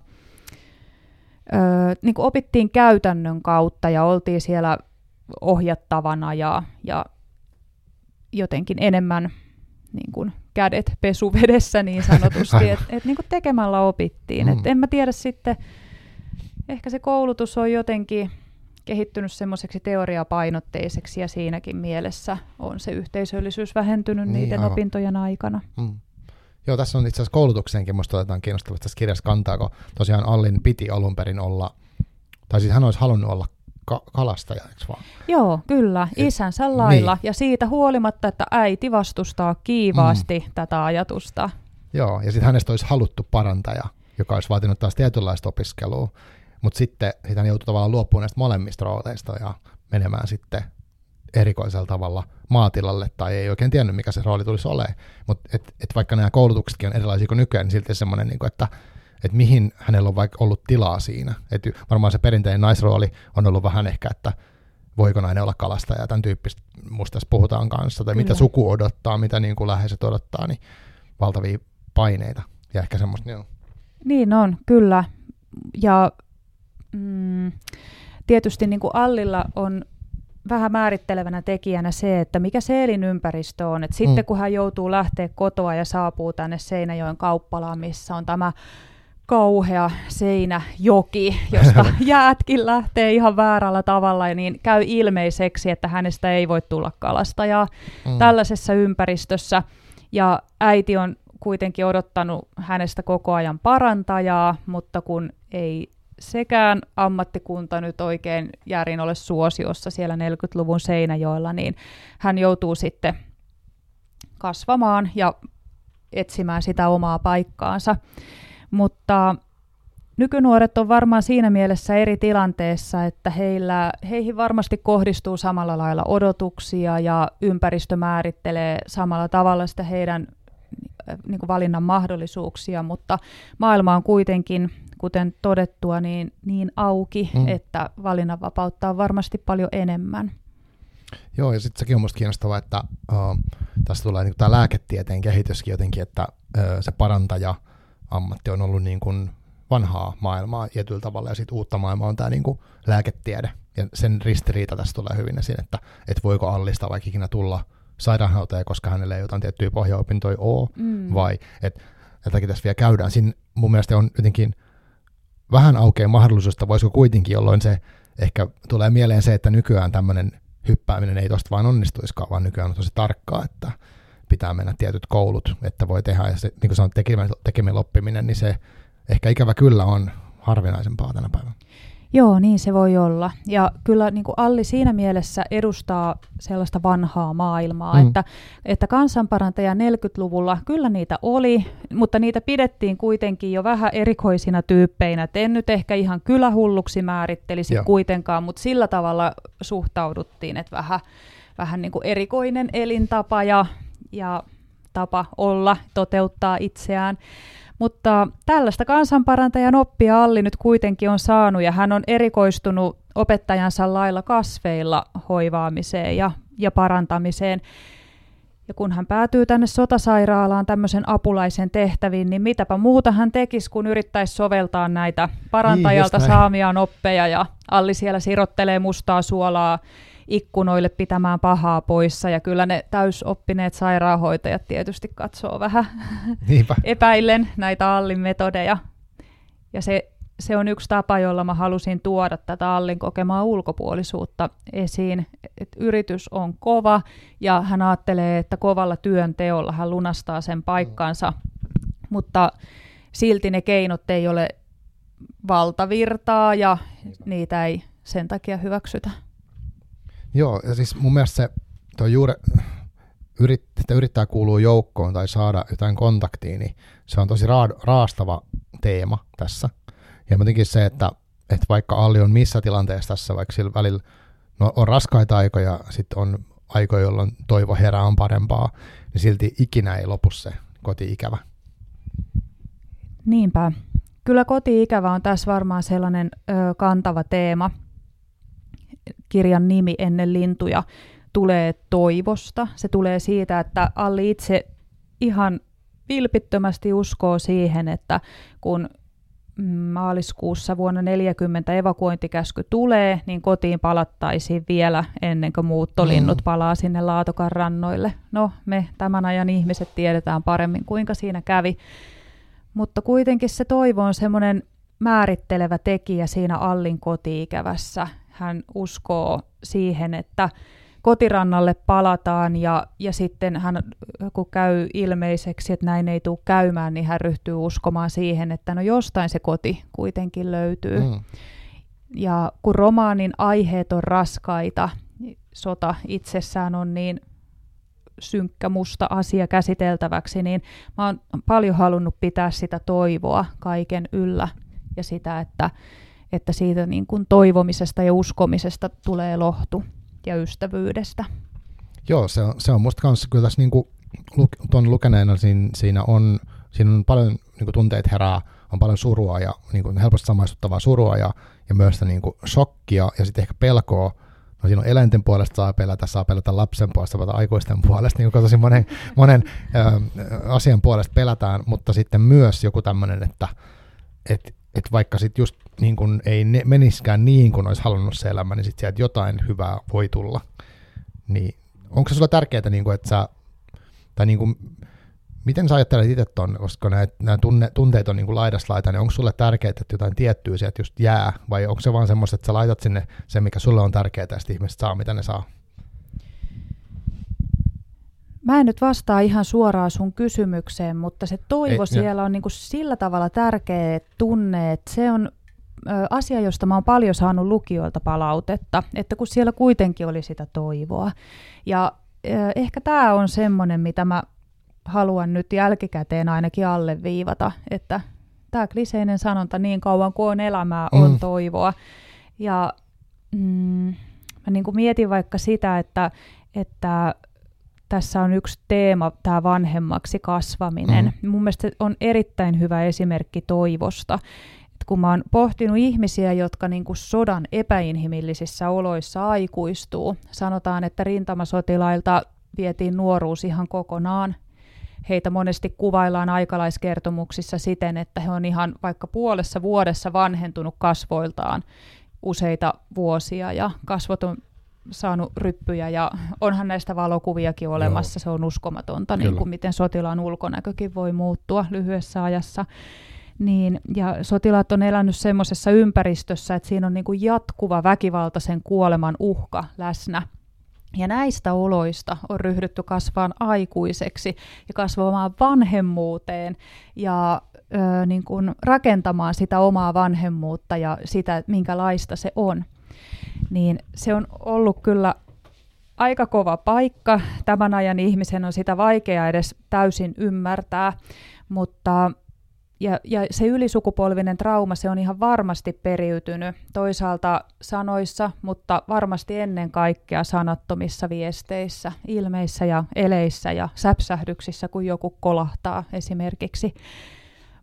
Speaker 2: ö, niin kuin opittiin käytännön kautta ja oltiin siellä ohjattavana ja, ja jotenkin enemmän niin kuin kädet pesuvedessä niin sanotusti, että et, niin tekemällä opittiin. Mm. Et en mä tiedä sitten, ehkä se koulutus on jotenkin kehittynyt semmoiseksi teoriapainotteiseksi ja siinäkin mielessä on se yhteisöllisyys vähentynyt niin, niiden aivan. opintojen aikana. Mm.
Speaker 1: Joo, tässä on itse asiassa koulutukseenkin musta otetaan kiinnostavasti tässä kirjassa kantaa, kun tosiaan Allin piti alun perin olla, tai siis hän olisi halunnut olla ka- kalastaja, eikö vaan?
Speaker 2: Joo, kyllä, isänsä lailla. Niin. Ja siitä huolimatta, että äiti vastustaa kiivaasti mm. tätä ajatusta.
Speaker 1: Joo, ja sitten hänestä olisi haluttu parantaja, joka olisi vaatinut taas tietynlaista opiskelua. Mutta sitten sit hän joutui tavallaan luopumaan näistä molemmista rooleista ja menemään sitten erikoisella tavalla maatilalle, tai ei oikein tiennyt, mikä se rooli tulisi olemaan. Mutta et, et vaikka nämä koulutuksetkin on erilaisia kuin nykyään, niin silti semmoinen, niin että että mihin hänellä on vaikka ollut tilaa siinä. Et varmaan se perinteinen naisrooli on ollut vähän ehkä, että voiko nainen olla kalastaja, tämän tyyppistä musta tässä puhutaan kanssa, tai Kyllä. mitä suku odottaa, mitä niin kuin läheiset odottaa, niin valtavia paineita ja ehkä semmoista, joo.
Speaker 2: Niin on, kyllä. Ja mm, tietysti niin kuin Allilla on vähän määrittelevänä tekijänä se, että mikä se elinympäristö on. Et mm. Sitten kun hän joutuu lähteä kotoa ja saapuu tänne Seinäjoen kauppalaan, missä on tämä kauhea seinäjoki, josta jäätkin lähtee ihan väärällä tavalla, niin käy ilmeiseksi, että hänestä ei voi tulla kalastajaa mm. tällaisessa ympäristössä. Ja äiti on kuitenkin odottanut hänestä koko ajan parantajaa, mutta kun ei sekään ammattikunta nyt oikein järin ole suosiossa siellä 40-luvun Seinäjoella, niin hän joutuu sitten kasvamaan ja etsimään sitä omaa paikkaansa. Mutta nykynuoret on varmaan siinä mielessä eri tilanteessa, että heillä, heihin varmasti kohdistuu samalla lailla odotuksia ja ympäristö määrittelee samalla tavalla sitä heidän niin kuin valinnan mahdollisuuksia, mutta maailma on kuitenkin, kuten todettua, niin, niin auki, mm. että valinnanvapautta on varmasti paljon enemmän.
Speaker 1: Joo, ja sitten sekin on minusta kiinnostavaa, että uh, tässä tulee niin tämä lääketieteen kehityskin jotenkin, että uh, se parantaja – ammatti on ollut niin kuin vanhaa maailmaa tietyllä tavalla, ja sitten uutta maailmaa on tämä niin kuin lääketiede. Ja sen ristiriita tässä tulee hyvin esiin, että, että voiko Allista vaikka ikinä tulla sairaanhoitaja, koska hänelle ei jotain tiettyjä pohjaopintoja ole, mm. vai että jotakin tässä vielä käydään. Siinä mun mielestä on jotenkin vähän aukeaa mahdollisuus, että voisiko kuitenkin, jolloin se ehkä tulee mieleen se, että nykyään tämmöinen hyppääminen ei tosta vaan onnistuiskaan, vaan nykyään on tosi tarkkaa, että pitää mennä tietyt koulut, että voi tehdä, ja se, niin kuin sanoit, tekeminen, tekeminen oppiminen, niin se ehkä ikävä kyllä on harvinaisempaa tänä päivänä.
Speaker 2: Joo, niin se voi olla. Ja kyllä niin kuin Alli siinä mielessä edustaa sellaista vanhaa maailmaa, mm. että, että kansanparantaja 40-luvulla kyllä niitä oli, mutta niitä pidettiin kuitenkin jo vähän erikoisina tyyppeinä. Et en nyt ehkä ihan kylähulluksi määrittelisi Joo. kuitenkaan, mutta sillä tavalla suhtauduttiin, että vähän, vähän niin kuin erikoinen elintapa ja, ja tapa olla, toteuttaa itseään. Mutta tällaista kansanparantajan oppia Alli nyt kuitenkin on saanut ja hän on erikoistunut opettajansa lailla kasveilla hoivaamiseen ja, ja parantamiseen. Ja kun hän päätyy tänne sotasairaalaan tämmöisen apulaisen tehtäviin, niin mitäpä muuta hän tekisi, kun yrittäisi soveltaa näitä parantajalta niin, saamiaan oppeja. Ja Alli siellä sirottelee mustaa suolaa ikkunoille pitämään pahaa poissa. Ja kyllä ne täysoppineet sairaanhoitajat tietysti katsoo vähän Niinpä. epäillen näitä Allin metodeja. Ja se, se on yksi tapa, jolla mä halusin tuoda tätä Allin kokemaa ulkopuolisuutta esiin. Et yritys on kova ja hän ajattelee, että kovalla työnteolla hän lunastaa sen paikkansa, mutta silti ne keinot ei ole valtavirtaa ja niitä ei sen takia hyväksytä.
Speaker 1: Joo, ja siis mun mielestä se toi juuri, yrit, että yrittää kuulua joukkoon tai saada jotain kontaktiin, niin se on tosi ra- raastava teema tässä. Ja jotenkin se, että, että vaikka Alli on missä tilanteessa tässä, vaikka sillä välillä no, on raskaita aikoja, sitten on aikoja, jolloin toivo herää on parempaa, niin silti ikinä ei lopu se koti-ikävä.
Speaker 2: Niinpä. Kyllä koti-ikävä on tässä varmaan sellainen ö, kantava teema, kirjan nimi Ennen lintuja tulee toivosta. Se tulee siitä, että Alli itse ihan vilpittömästi uskoo siihen, että kun maaliskuussa vuonna 40 evakuointikäsky tulee, niin kotiin palattaisiin vielä ennen kuin muuttolinnut mm. palaa sinne Laatokan rannoille. No, me tämän ajan ihmiset tiedetään paremmin, kuinka siinä kävi. Mutta kuitenkin se toivo on semmoinen määrittelevä tekijä siinä Allin kotiikävässä hän uskoo siihen, että kotirannalle palataan ja, ja sitten hän, kun käy ilmeiseksi, että näin ei tule käymään, niin hän ryhtyy uskomaan siihen, että no jostain se koti kuitenkin löytyy. Mm. Ja kun romaanin aiheet on raskaita, sota itsessään on niin synkkä musta asia käsiteltäväksi, niin mä oon paljon halunnut pitää sitä toivoa kaiken yllä ja sitä, että että siitä niin kuin toivomisesta ja uskomisesta tulee lohtu ja ystävyydestä.
Speaker 1: Joo, se on, se on musta kanssa kyllä tässä niin kuin, tuon lukeneena siinä, siinä, on, siinä on paljon niin kuin tunteet herää, on paljon surua ja niin kuin helposti samaistuttavaa surua ja, ja myös sitä niin kuin shokkia ja sitten ehkä pelkoa. No siinä on eläinten puolesta saa pelätä, saa pelätä lapsen puolesta, saa aikuisten puolesta, niin kuin tosi monen, monen ä, asian puolesta pelätään, mutta sitten myös joku tämmöinen, että et, et vaikka sitten just niin kun ei ne meniskään niin kuin olisi halunnut se elämä, niin sitten sieltä jotain hyvää voi tulla. Niin onko se sulla tärkeää, niin kuin, että sä, tai niin kuin, miten sä ajattelet itse ton, koska nämä tunne, tunteet on niin kuin laidas laita, niin onko sulle tärkeää, että jotain tiettyä sieltä just jää, vai onko se vaan semmoista, että sä laitat sinne se, mikä sulle on tärkeää, ja ihmiset saa, mitä ne saa?
Speaker 2: Mä en nyt vastaa ihan suoraan sun kysymykseen, mutta se toivo Ei, siellä on niin kuin sillä tavalla tärkeä tunne, että se on ö, asia, josta mä oon paljon saanut lukijoilta palautetta, että kun siellä kuitenkin oli sitä toivoa. Ja ö, ehkä tämä on semmoinen, mitä mä haluan nyt jälkikäteen ainakin alleviivata, että tämä kliseinen sanonta niin kauan kuin on elämää, on mm. toivoa. Ja mm, mä niin kuin mietin vaikka sitä, että, että tässä on yksi teema, tämä vanhemmaksi kasvaminen. Mm. Mun mielestä on erittäin hyvä esimerkki toivosta. Et kun mä oon pohtinut ihmisiä, jotka niin kuin sodan epäinhimillisissä oloissa aikuistuu, sanotaan, että rintamasotilailta vietiin nuoruus ihan kokonaan. Heitä monesti kuvaillaan aikalaiskertomuksissa siten, että he on ihan vaikka puolessa vuodessa vanhentunut kasvoiltaan useita vuosia ja kasvot on saanut ryppyjä ja onhan näistä valokuviakin olemassa, Joo. se on uskomatonta, niin kuin miten sotilaan ulkonäkökin voi muuttua lyhyessä ajassa. Niin, ja sotilaat on elänyt semmoisessa ympäristössä, että siinä on niin kuin jatkuva väkivaltaisen kuoleman uhka läsnä. Ja näistä oloista on ryhdytty kasvaan aikuiseksi ja kasvamaan vanhemmuuteen ja ö, niin kuin rakentamaan sitä omaa vanhemmuutta ja sitä, minkälaista se on. Niin se on ollut kyllä aika kova paikka. Tämän ajan ihmisen on sitä vaikea edes täysin ymmärtää, mutta ja, ja se ylisukupolvinen trauma, se on ihan varmasti periytynyt toisaalta sanoissa, mutta varmasti ennen kaikkea sanattomissa viesteissä, ilmeissä ja eleissä ja säpsähdyksissä, kun joku kolahtaa esimerkiksi.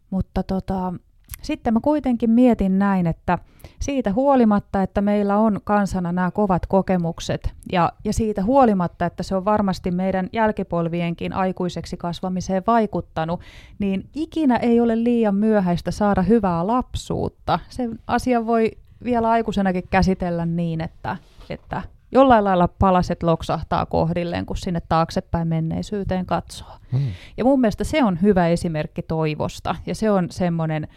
Speaker 2: Mutta tota, sitten mä kuitenkin mietin näin, että siitä huolimatta, että meillä on kansana nämä kovat kokemukset ja, ja siitä huolimatta, että se on varmasti meidän jälkipolvienkin aikuiseksi kasvamiseen vaikuttanut, niin ikinä ei ole liian myöhäistä saada hyvää lapsuutta. Se asia voi vielä aikuisenakin käsitellä niin, että, että jollain lailla palaset loksahtaa kohdilleen, kun sinne taaksepäin menneisyyteen katsoo. Hmm. Ja mun mielestä se on hyvä esimerkki toivosta, ja se on semmoinen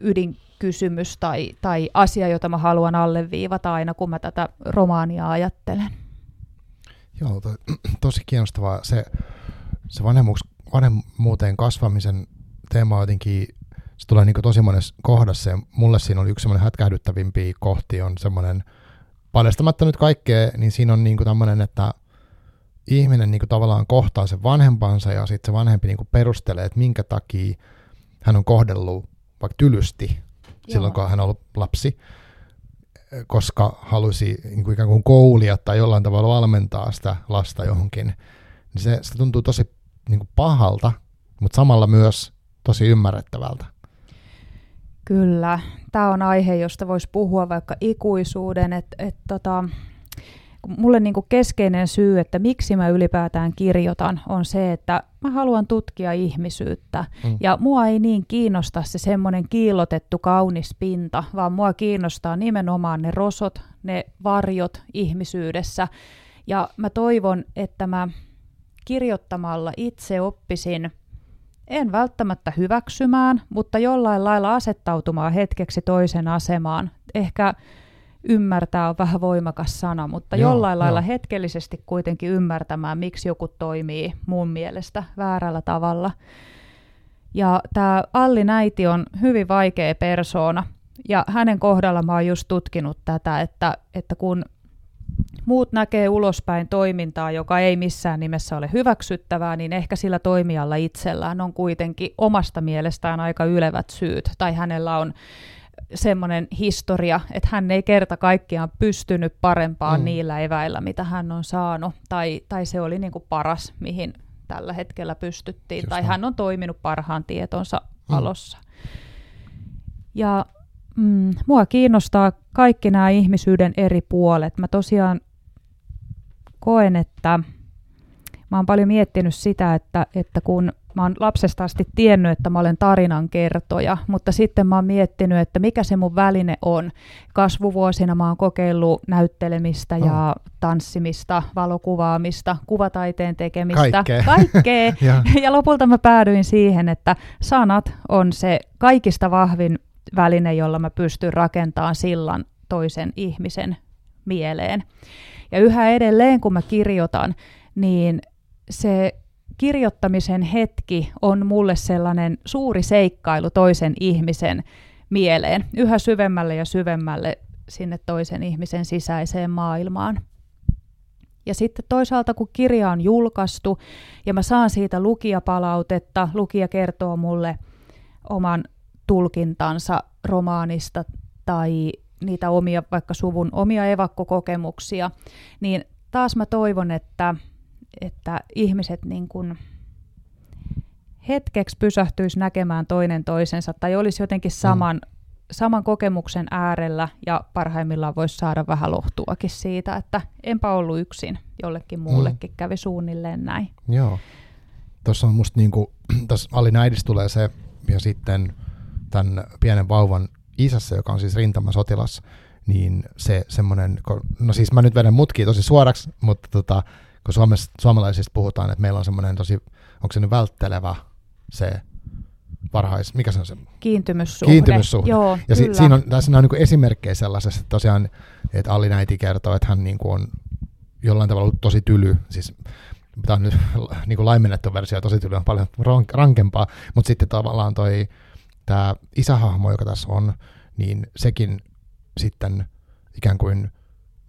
Speaker 2: ydinkysymys tai, tai asia, jota mä haluan alleviivata aina, kun mä tätä romaania ajattelen.
Speaker 1: Joo, to, tosi kiinnostavaa. Se, se vanhemmuuteen kasvamisen teema jotenkin, se tulee niin tosi monessa kohdassa ja mulle siinä oli yksi semmoinen hätkähdyttävimpiä kohti on semmoinen, paljastamatta nyt kaikkea, niin siinä on niin tämmöinen, että ihminen niin tavallaan kohtaa sen vanhempansa ja sitten se vanhempi niin perustelee, että minkä takia hän on kohdellut vaikka tylysti Joo. silloin, kun hän on ollut lapsi, koska halusi niin kuin ikään kuin koulia tai jollain tavalla valmentaa sitä lasta johonkin, niin se, se tuntuu tosi niin kuin pahalta, mutta samalla myös tosi ymmärrettävältä.
Speaker 2: Kyllä. Tämä on aihe, josta voisi puhua vaikka ikuisuuden, että et tota, mulle niin kuin keskeinen syy, että miksi mä ylipäätään kirjoitan, on se, että mä haluan tutkia ihmisyyttä. Mm. Ja mua ei niin kiinnosta se semmoinen kiillotettu kaunis pinta, vaan mua kiinnostaa nimenomaan ne rosot, ne varjot ihmisyydessä. Ja mä toivon, että mä kirjoittamalla itse oppisin en välttämättä hyväksymään, mutta jollain lailla asettautumaan hetkeksi toisen asemaan. Ehkä ymmärtää on vähän voimakas sana, mutta joo, jollain joo. lailla hetkellisesti kuitenkin ymmärtämään, miksi joku toimii mun mielestä väärällä tavalla. Ja tämä Alli Näiti on hyvin vaikea persoona, ja hänen kohdalla mä oon just tutkinut tätä, että, että kun muut näkee ulospäin toimintaa, joka ei missään nimessä ole hyväksyttävää, niin ehkä sillä toimijalla itsellään on kuitenkin omasta mielestään aika ylevät syyt, tai hänellä on semmoinen historia, että hän ei kerta kaikkiaan pystynyt parempaan mm. niillä eväillä, mitä hän on saanut, tai, tai se oli niin kuin paras, mihin tällä hetkellä pystyttiin, Just tai on. hän on toiminut parhaan tietonsa mm. alossa. Ja mm, mua kiinnostaa kaikki nämä ihmisyyden eri puolet. Mä tosiaan koen, että mä oon paljon miettinyt sitä, että, että kun mä oon lapsesta asti tiennyt, että mä olen tarinan kertoja, mutta sitten mä oon miettinyt, että mikä se mun väline on. Kasvuvuosina mä oon kokeillut näyttelemistä oh. ja tanssimista, valokuvaamista, kuvataiteen tekemistä,
Speaker 1: kaikkea.
Speaker 2: kaikkea. ja. ja lopulta mä päädyin siihen, että sanat on se kaikista vahvin väline, jolla mä pystyn rakentamaan sillan toisen ihmisen mieleen. Ja yhä edelleen, kun mä kirjoitan, niin se kirjoittamisen hetki on mulle sellainen suuri seikkailu toisen ihmisen mieleen, yhä syvemmälle ja syvemmälle sinne toisen ihmisen sisäiseen maailmaan. Ja sitten toisaalta, kun kirja on julkaistu ja mä saan siitä lukijapalautetta, lukija kertoo mulle oman tulkintansa romaanista tai niitä omia, vaikka suvun omia evakkokokemuksia, niin taas mä toivon, että että ihmiset niin kuin hetkeksi pysähtyisi näkemään toinen toisensa tai olisi jotenkin saman, mm. saman kokemuksen äärellä ja parhaimmillaan voisi saada vähän lohtuakin siitä, että enpä ollut yksin, jollekin muullekin mm. kävi suunnilleen näin.
Speaker 1: Joo. Tuossa on musta niin kuin, tuossa Alin äidistä tulee se, ja sitten tämän pienen vauvan isässä, joka on siis rintamasotilas, niin se semmoinen, no siis mä nyt vedän mutkia tosi suoraksi, mutta tota, kun Suomessa, suomalaisista puhutaan, että meillä on semmoinen tosi, onko se nyt välttelevä se varhais, mikä se on se?
Speaker 2: Kiintymyssuhde.
Speaker 1: Kiintymyssuhde. Joo, ja si, siinä on, tässä on niin esimerkkejä sellaisesta, että tosiaan, että Alli Näiti kertoo, että hän niin kuin on jollain tavalla ollut tosi tyly, siis tämä on nyt niin kuin laimennettu versio, tosi tyly on paljon rankempaa, mutta sitten tavallaan toi tämä isähahmo, joka tässä on, niin sekin sitten ikään kuin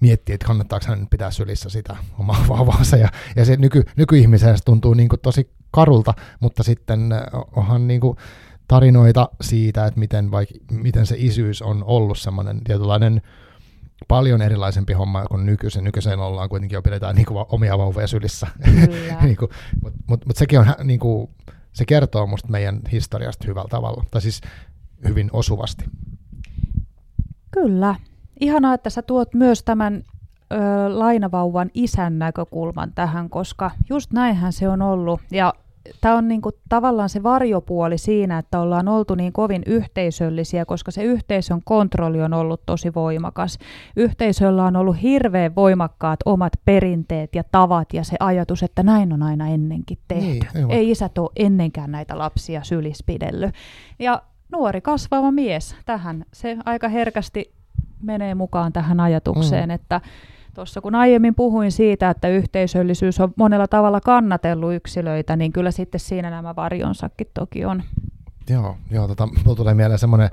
Speaker 1: miettii, että kannattaako hän pitää sylissä sitä omaa vauvaansa. Ja, ja se nyky, nykyihmiseen se tuntuu niin kuin tosi karulta, mutta sitten onhan niin kuin tarinoita siitä, että miten, vaik, miten se isyys on ollut semmoinen tietynlainen paljon erilaisempi homma kuin nykyisen. Nykyisen ollaan kuitenkin jo pidetään niin kuin omia vauvoja sylissä. niin kuin, mutta mut, mut sekin on niin kuin, se kertoo musta meidän historiasta hyvällä tavalla, tai siis hyvin osuvasti.
Speaker 2: Kyllä. Ihanaa, että sä tuot myös tämän ö, lainavauvan isän näkökulman tähän, koska just näinhän se on ollut. Ja tämä on niinku tavallaan se varjopuoli siinä, että ollaan oltu niin kovin yhteisöllisiä, koska se yhteisön kontrolli on ollut tosi voimakas. Yhteisöllä on ollut hirveän voimakkaat omat perinteet ja tavat ja se ajatus, että näin on aina ennenkin tehty. Niin, Ei isät ole ennenkään näitä lapsia sylispidellyt. Ja nuori kasvava mies tähän, se aika herkästi menee mukaan tähän ajatukseen, mm. että Tuossa kun aiemmin puhuin siitä, että yhteisöllisyys on monella tavalla kannatellut yksilöitä, niin kyllä sitten siinä nämä varjonsakin toki on.
Speaker 1: Joo, joo tota, mulla tulee mieleen semmoinen,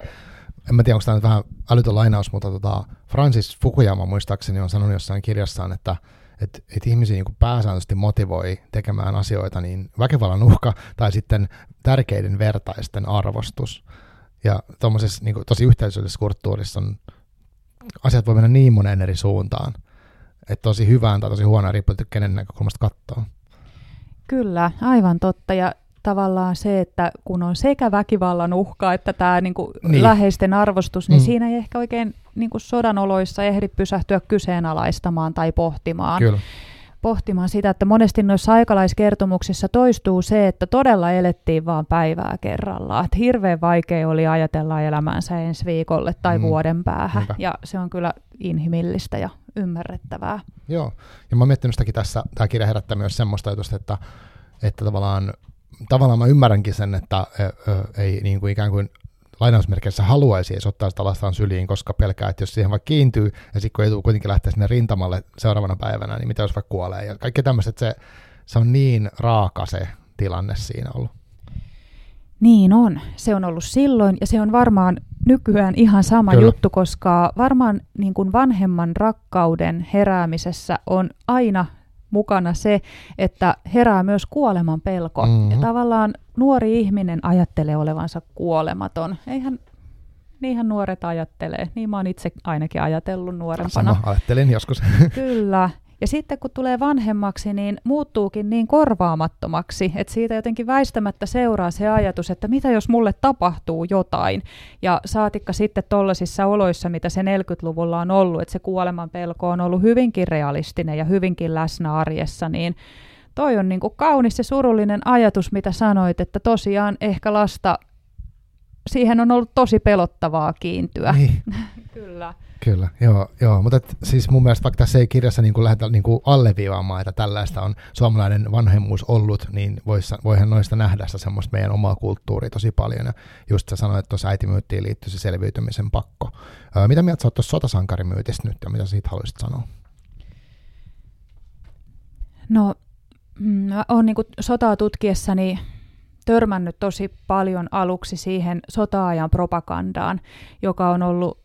Speaker 1: en mä tiedä, onko tämä nyt vähän älytön lainaus, mutta tota, Francis Fukuyama muistaakseni on sanonut jossain kirjassaan, että että et ihmisiä niin pääsääntöisesti motivoi tekemään asioita, niin väkivallan uhka tai sitten tärkeiden vertaisten arvostus. Ja tuommoisessa niin tosi yhteisöllisessä kulttuurissa on, asiat voi mennä niin moneen eri suuntaan että tosi hyvään tai tosi huonoa, riippuu kenen näkökulmasta katsoo.
Speaker 2: Kyllä, aivan totta. Ja tavallaan se, että kun on sekä väkivallan uhka että tämä niinku niin. läheisten arvostus, niin mm. siinä ei ehkä oikein niinku sodan oloissa ehdi pysähtyä kyseenalaistamaan tai pohtimaan.
Speaker 1: Kyllä
Speaker 2: pohtimaan sitä, että monesti noissa aikalaiskertomuksissa toistuu se, että todella elettiin vain päivää kerrallaan. Että hirveän vaikea oli ajatella elämänsä ensi viikolle tai mm. vuoden päähän. Niinpä. Ja se on kyllä inhimillistä ja ymmärrettävää.
Speaker 1: Joo, ja mä oon miettinyt sitäkin tässä, tämä kirja herättää myös semmoista ajatusta, että, että tavallaan, tavallaan mä ymmärränkin sen, että ei niin kuin ikään kuin lainausmerkeissä haluaisi edes ottaa sitä lastaan syliin, koska pelkää, että jos siihen vaikka kiintyy, ja sitten kun ei kuitenkin lähteä sinne rintamalle seuraavana päivänä, niin mitä jos vaikka kuolee, ja kaikki tämmöiset, se, se on niin raaka se tilanne siinä ollut.
Speaker 2: Niin on. Se on ollut silloin ja se on varmaan nykyään ihan sama Kyllä. juttu, koska varmaan niin kuin vanhemman rakkauden heräämisessä on aina mukana se, että herää myös kuoleman pelko. Mm-hmm. Ja tavallaan nuori ihminen ajattelee olevansa kuolematon. Eihän niinhän nuoret ajattelee. Niin mä oon itse ainakin ajatellut nuorempana.
Speaker 1: Sama, ajattelin joskus.
Speaker 2: Kyllä. Ja sitten kun tulee vanhemmaksi, niin muuttuukin niin korvaamattomaksi, että siitä jotenkin väistämättä seuraa se ajatus, että mitä jos mulle tapahtuu jotain. Ja saatikka sitten tollaisissa oloissa, mitä se 40-luvulla on ollut, että se kuoleman pelko on ollut hyvinkin realistinen ja hyvinkin läsnä arjessa, niin toi on niin kuin kaunis ja surullinen ajatus, mitä sanoit, että tosiaan ehkä lasta, siihen on ollut tosi pelottavaa kiintyä.
Speaker 1: Niin.
Speaker 2: Kyllä.
Speaker 1: Kyllä, joo, joo. mutta et, siis mun mielestä vaikka tässä ei kirjassa niin lähdetä niin alleviivaamaan, että tällaista on suomalainen vanhemmuus ollut, niin vois, voihan noista nähdä semmoista meidän omaa kulttuuria tosi paljon. Ja just sä sanoit, että tuossa äitimyyttiin liittyy se selviytymisen pakko. Öö, mitä mieltä sä oot tuossa sotasankarimyytistä nyt ja mitä siitä haluaisit sanoa?
Speaker 2: No, mm, oon niin sotaa tutkiessani törmännyt tosi paljon aluksi siihen sota-ajan propagandaan, joka on ollut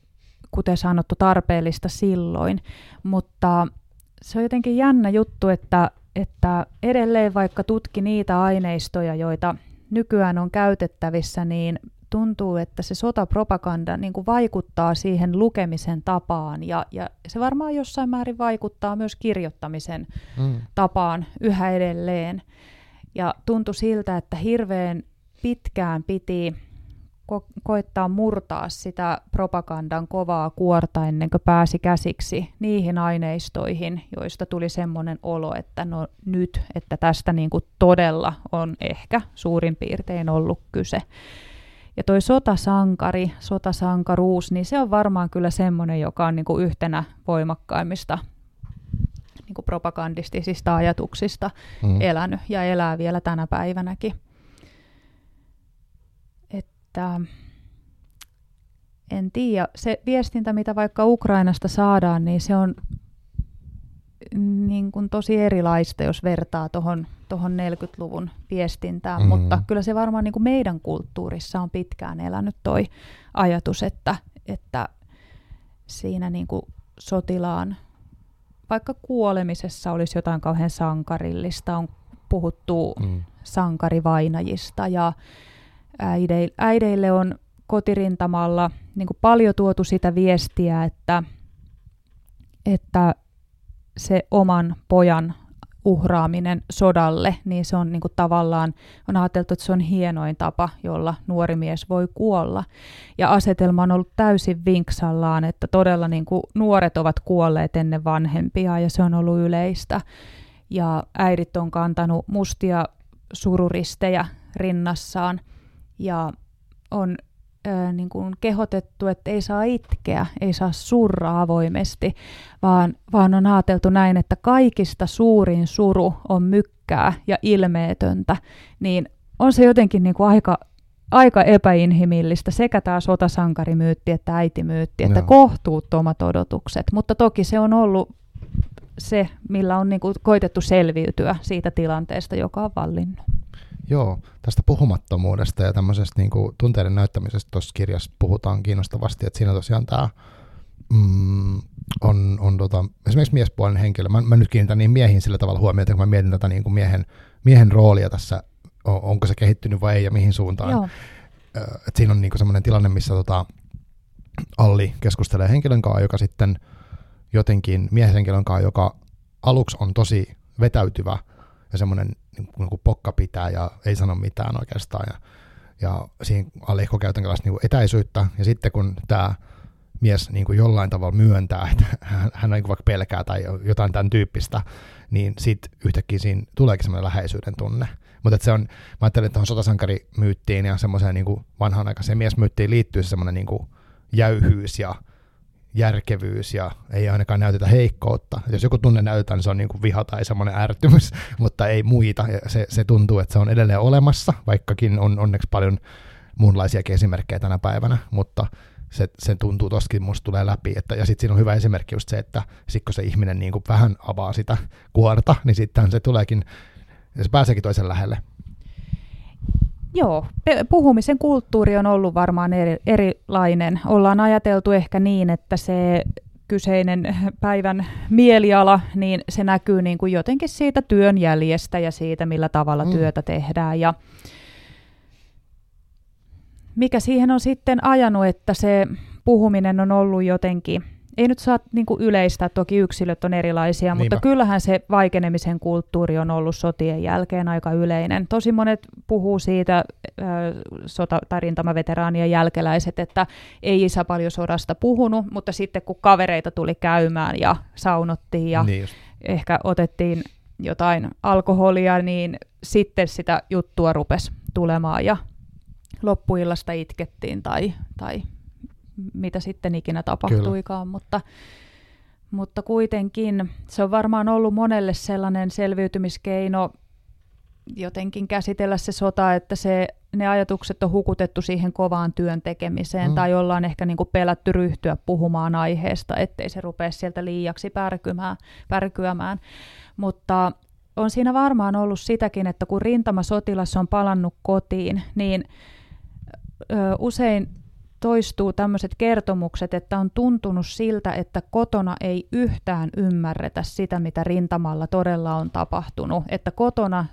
Speaker 2: kuten sanottu, tarpeellista silloin. Mutta se on jotenkin jännä juttu, että, että edelleen vaikka tutki niitä aineistoja, joita nykyään on käytettävissä, niin tuntuu, että se sotapropaganda niin kuin vaikuttaa siihen lukemisen tapaan ja, ja se varmaan jossain määrin vaikuttaa myös kirjoittamisen mm. tapaan yhä edelleen. Ja tuntui siltä, että hirveän pitkään piti ko- koittaa murtaa sitä propagandan kovaa kuorta ennen kuin pääsi käsiksi niihin aineistoihin, joista tuli semmoinen olo, että no nyt, että tästä niin kuin todella on ehkä suurin piirtein ollut kyse. Ja toi sotasankari, sotasankaruus, niin se on varmaan kyllä semmoinen, joka on niin kuin yhtenä voimakkaimmista niin kuin propagandistisista ajatuksista mm. elänyt ja elää vielä tänä päivänäkin että en tiedä, se viestintä, mitä vaikka Ukrainasta saadaan, niin se on niin kuin tosi erilaista, jos vertaa tuohon tohon 40-luvun viestintään, mm. mutta kyllä se varmaan niin kuin meidän kulttuurissa on pitkään elänyt toi ajatus, että, että siinä niin kuin sotilaan, vaikka kuolemisessa olisi jotain kauhean sankarillista, on puhuttu mm. sankarivainajista ja äideille, äideille on kotirintamalla niin kuin paljon tuotu sitä viestiä, että, että se oman pojan uhraaminen sodalle, niin se on niin kuin tavallaan, on ajateltu, että se on hienoin tapa, jolla nuori mies voi kuolla. Ja asetelma on ollut täysin vinksallaan, että todella niin kuin nuoret ovat kuolleet ennen vanhempia ja se on ollut yleistä. Ja äidit on kantanut mustia sururistejä rinnassaan ja on ö, niin kuin kehotettu, että ei saa itkeä, ei saa surra avoimesti, vaan, vaan on ajateltu näin, että kaikista suurin suru on mykkää ja ilmeetöntä, niin on se jotenkin niin kuin aika, aika epäinhimillistä sekä tämä sotasankarimyytti että äitimyytti, että no. kohtuuttomat odotukset, mutta toki se on ollut se, millä on niin kuin koitettu selviytyä siitä tilanteesta, joka on vallinnut.
Speaker 1: Joo, tästä puhumattomuudesta ja tämmöisestä niin kuin, tunteiden näyttämisestä tuossa kirjassa puhutaan kiinnostavasti, että siinä tosiaan tämä mm, on, on tota, esimerkiksi miespuolinen henkilö. Mä, mä nyt kiinnitän niin miehiin sillä tavalla huomiota, kun mä mietin tätä niin kuin miehen, miehen roolia tässä, on, onko se kehittynyt vai ei ja mihin suuntaan. Joo. Et siinä on niin semmoinen tilanne, missä tota, Alli keskustelee henkilön kanssa, joka sitten jotenkin miehen henkilön kanssa, joka aluksi on tosi vetäytyvä ja semmoinen niin kuin niinku pokka pitää ja ei sano mitään oikeastaan. Ja, ja siinä alle käytän niin etäisyyttä. Ja sitten kun tämä mies niin kuin jollain tavalla myöntää, että hän, hän niin vaikka pelkää tai jotain tämän tyyppistä, niin sitten yhtäkkiä siinä tuleekin semmoinen läheisyyden tunne. Mutta se on, mä ajattelen, että tuohon sotasankarimyyttiin ja semmoiseen niin vanhan aikaiseen miesmyyttiin liittyy semmoinen niin jäyhyys ja järkevyys ja ei ainakaan näytetä heikkoutta. Jos joku tunne näytetään, niin se on niin kuin viha tai semmoinen ärtymys, mutta ei muita. Ja se, se tuntuu, että se on edelleen olemassa, vaikkakin on onneksi paljon muunlaisiakin esimerkkejä tänä päivänä, mutta se, se tuntuu toskin, musta tulee läpi. Että, ja sitten siinä on hyvä esimerkki just se, että sit kun se ihminen niin kuin vähän avaa sitä kuorta, niin sitten se tuleekin, se pääseekin toisen lähelle.
Speaker 2: Joo, puhumisen kulttuuri on ollut varmaan eri, erilainen. Ollaan ajateltu ehkä niin, että se kyseinen päivän mieliala, niin se näkyy niin kuin jotenkin siitä työn jäljestä ja siitä, millä tavalla mm. työtä tehdään. Ja mikä siihen on sitten ajanut, että se puhuminen on ollut jotenkin ei nyt saa niin kuin yleistää, toki yksilöt on erilaisia, Niinpä. mutta kyllähän se vaikenemisen kulttuuri on ollut sotien jälkeen aika yleinen. Tosi monet puhuu siitä, äh, sota- tai rintamaveteraanien jälkeläiset, että ei isä paljon sodasta puhunut, mutta sitten kun kavereita tuli käymään ja saunottiin ja niin ehkä otettiin jotain alkoholia, niin sitten sitä juttua rupesi tulemaan ja loppuillasta itkettiin tai, tai mitä sitten ikinä tapahtuikaan, mutta, mutta kuitenkin se on varmaan ollut monelle sellainen selviytymiskeino jotenkin käsitellä se sota, että se, ne ajatukset on hukutettu siihen kovaan työn tekemiseen mm. tai ollaan ehkä niin kuin pelätty ryhtyä puhumaan aiheesta, ettei se rupea sieltä liiaksi pärkymään, pärkyämään. Mutta on siinä varmaan ollut sitäkin, että kun rintamasotilas on palannut kotiin, niin ö, usein toistuu tämmöiset kertomukset, että on tuntunut siltä, että kotona ei yhtään ymmärretä sitä, mitä rintamalla todella on tapahtunut. Että kotona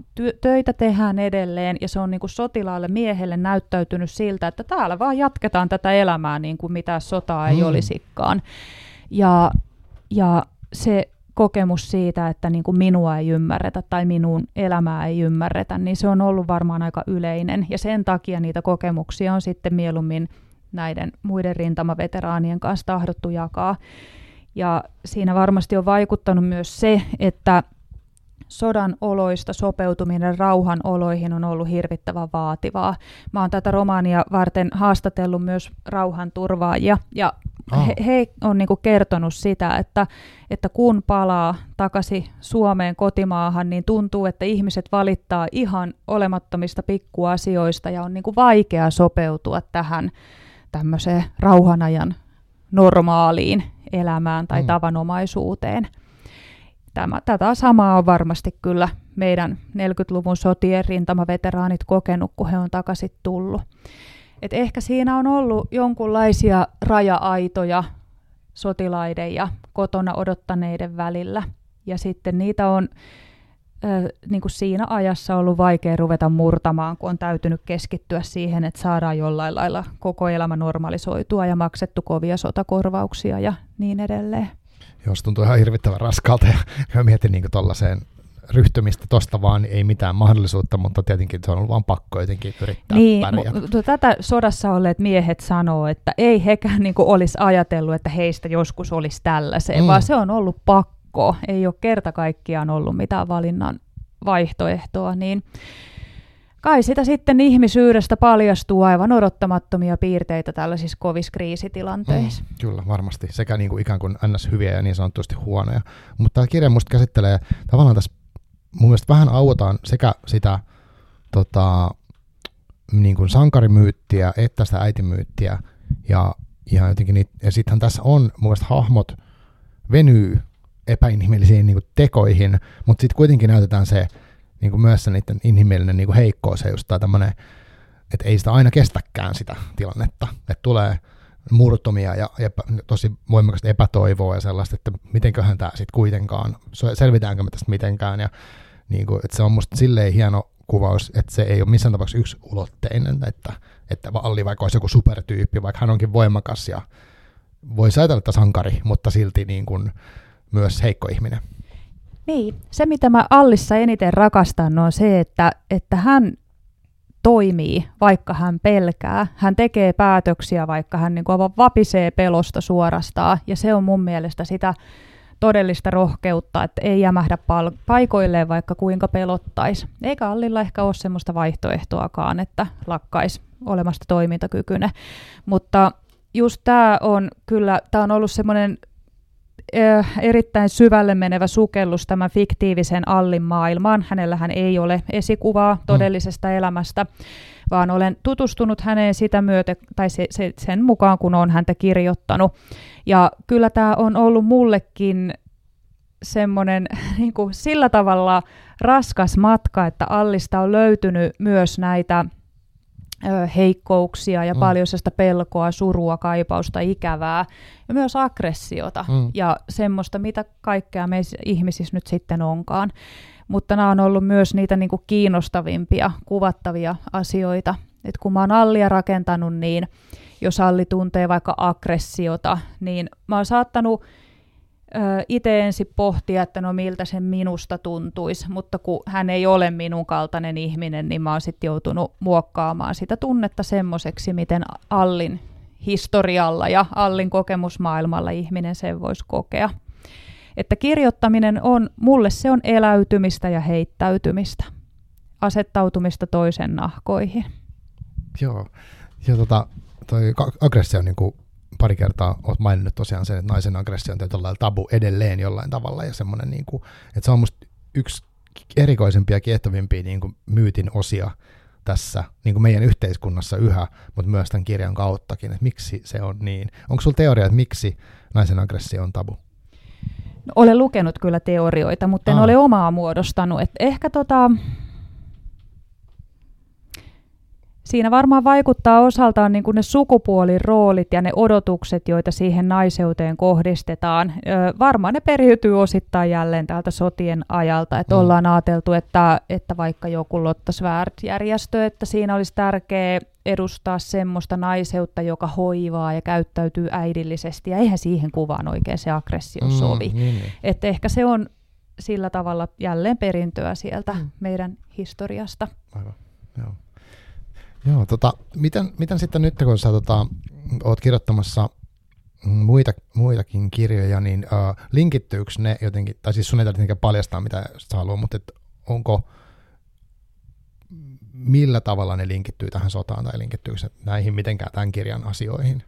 Speaker 2: ty- töitä tehdään edelleen ja se on niin kuin sotilaalle miehelle näyttäytynyt siltä, että täällä vaan jatketaan tätä elämää niin kuin mitä sotaa ei mm. olisikaan. Ja, ja se kokemus siitä, että niin kuin minua ei ymmärretä tai minun elämää ei ymmärretä, niin se on ollut varmaan aika yleinen. Ja sen takia niitä kokemuksia on sitten mieluummin näiden muiden rintamaveteraanien kanssa tahdottu jakaa. Ja siinä varmasti on vaikuttanut myös se, että sodan oloista sopeutuminen rauhan oloihin on ollut hirvittävän vaativaa. Mä oon tätä romaania varten haastatellut myös rauhanturvaajia ja oh. he, he on niinku kertonut sitä, että, että kun palaa takaisin Suomeen kotimaahan, niin tuntuu, että ihmiset valittaa ihan olemattomista pikkuasioista ja on niinku vaikea sopeutua tähän tämmöiseen rauhanajan normaaliin elämään tai mm. tavanomaisuuteen. Tämä, tätä samaa on varmasti kyllä meidän 40-luvun sotien rintamaveteraanit kokenut, kun he on takaisin tullut. Et ehkä siinä on ollut jonkunlaisia raja-aitoja sotilaiden ja kotona odottaneiden välillä. Ja sitten niitä on äh, niin kuin siinä ajassa ollut vaikea ruveta murtamaan, kun on täytynyt keskittyä siihen, että saadaan jollain lailla koko elämä normalisoitua ja maksettu kovia sotakorvauksia ja niin edelleen.
Speaker 1: Joo, se tuntuu ihan hirvittävän raskalta ja mä mietin niin tuollaiseen ryhtymistä tosta vaan, niin ei mitään mahdollisuutta, mutta tietenkin se on ollut vaan pakko jotenkin yrittää
Speaker 2: niin,
Speaker 1: pärjätä.
Speaker 2: tätä sodassa olleet miehet sanoo, että ei hekään niin olisi ajatellut, että heistä joskus olisi tällaiseen, mm. vaan se on ollut pakko. Ei ole kerta kaikkiaan ollut mitään valinnan vaihtoehtoa, niin kai sitä sitten ihmisyydestä paljastuu aivan odottamattomia piirteitä tällaisissa kovissa kriisitilanteissa. Mm,
Speaker 1: kyllä, varmasti. Sekä niin kuin ikään kuin ns. hyviä ja niin sanotusti huonoja. Mutta tämä kirja musta käsittelee tavallaan tässä mun mielestä vähän auotaan sekä sitä tota, niin kuin sankarimyyttiä että sitä äitimyyttiä. Ja, ja, jotenkin niitä, ja sittenhän tässä on mun mielestä hahmot venyy epäinhimillisiin niin kuin tekoihin, mutta sitten kuitenkin näytetään se niin kuin myös se niiden inhimillinen niin kuin heikkous ja just tämmöinen, että ei sitä aina kestäkään sitä tilannetta, että tulee murtumia ja epä, tosi voimakasta epätoivoa ja sellaista, että mitenköhän tämä sitten kuitenkaan, selvitäänkö me tästä mitenkään ja niin kuin, että se on musta silleen hieno kuvaus, että se ei ole missään tapauksessa yksi ulotteinen, että, että Alli vaikka olisi joku supertyyppi, vaikka hän onkin voimakas ja voi ajatella, että sankari, mutta silti niin kuin myös heikko ihminen.
Speaker 2: Niin, se mitä mä Allissa eniten rakastan on se, että, että hän toimii, vaikka hän pelkää. Hän tekee päätöksiä, vaikka hän niin kuin vapisee pelosta suorastaan. Ja se on mun mielestä sitä todellista rohkeutta, että ei jämähdä pal- paikoilleen vaikka kuinka pelottaisi. Eikä Allilla ehkä ole semmoista vaihtoehtoakaan, että lakkaisi olemasta toimintakykyinen. Mutta just tämä on kyllä, tämä on ollut semmoinen erittäin syvälle menevä sukellus tämän fiktiivisen Allin maailmaan. Hänellähän ei ole esikuvaa mm. todellisesta mm. elämästä, vaan olen tutustunut häneen sitä myötä, tai se, se, sen mukaan, kun on häntä kirjoittanut. Ja kyllä tämä on ollut mullekin semmoinen niin kuin sillä tavalla raskas matka, että Allista on löytynyt myös näitä heikkouksia ja mm. paljon sitä pelkoa, surua, kaipausta, ikävää ja myös aggressiota mm. ja semmoista, mitä kaikkea meissä ihmisissä nyt sitten onkaan. Mutta nämä on ollut myös niitä niin kuin kiinnostavimpia, kuvattavia asioita. Et kun mä oon Allia rakentanut, niin jos Alli tuntee vaikka aggressiota, niin mä oon saattanut itse ensin pohtia, että no miltä se minusta tuntuisi, mutta kun hän ei ole minun kaltainen ihminen, niin mä oon sitten joutunut muokkaamaan sitä tunnetta semmoiseksi, miten Allin historialla ja Allin kokemusmaailmalla ihminen sen voisi kokea. Että kirjoittaminen on, mulle se on eläytymistä ja heittäytymistä, asettautumista toisen nahkoihin.
Speaker 1: Joo, ja tota, toi aggressio on niin kuin pari kertaa olet maininnut tosiaan sen, että naisen aggressio on tietyllä tabu edelleen jollain tavalla ja semmoinen, niin kuin, että se on musta yksi erikoisempia ja kiehtovimpia niin kuin myytin osia tässä niin kuin meidän yhteiskunnassa yhä, mutta myös tämän kirjan kauttakin, että miksi se on niin. Onko sulla teoria, että miksi naisen aggressio on tabu?
Speaker 2: No, olen lukenut kyllä teorioita, mutta en Aa. ole omaa muodostanut. Et ehkä tota, Siinä varmaan vaikuttaa osaltaan niin kuin ne sukupuoliroolit ja ne odotukset, joita siihen naiseuteen kohdistetaan. varmaan ne periytyy osittain jälleen täältä sotien ajalta, että mm. ollaan ajateltu, että, että vaikka joku Lotta Svärd-järjestö, että siinä olisi tärkeää edustaa semmoista naiseutta, joka hoivaa ja käyttäytyy äidillisesti, ja eihän siihen kuvaan oikein se aggressio mm, sovi. Niin, niin. Että ehkä se on sillä tavalla jälleen perintöä sieltä mm. meidän historiasta.
Speaker 1: Aivan, joo. Joo, tota, miten, miten sitten nyt, kun sä tota, oot kirjoittamassa muita, muitakin kirjoja, niin uh, linkittyykö ne jotenkin, tai siis sun ei tarvitse paljastaa, mitä sä haluat, mutta et onko, millä tavalla ne linkittyy tähän sotaan, tai linkittyykö se näihin mitenkään tämän kirjan asioihin?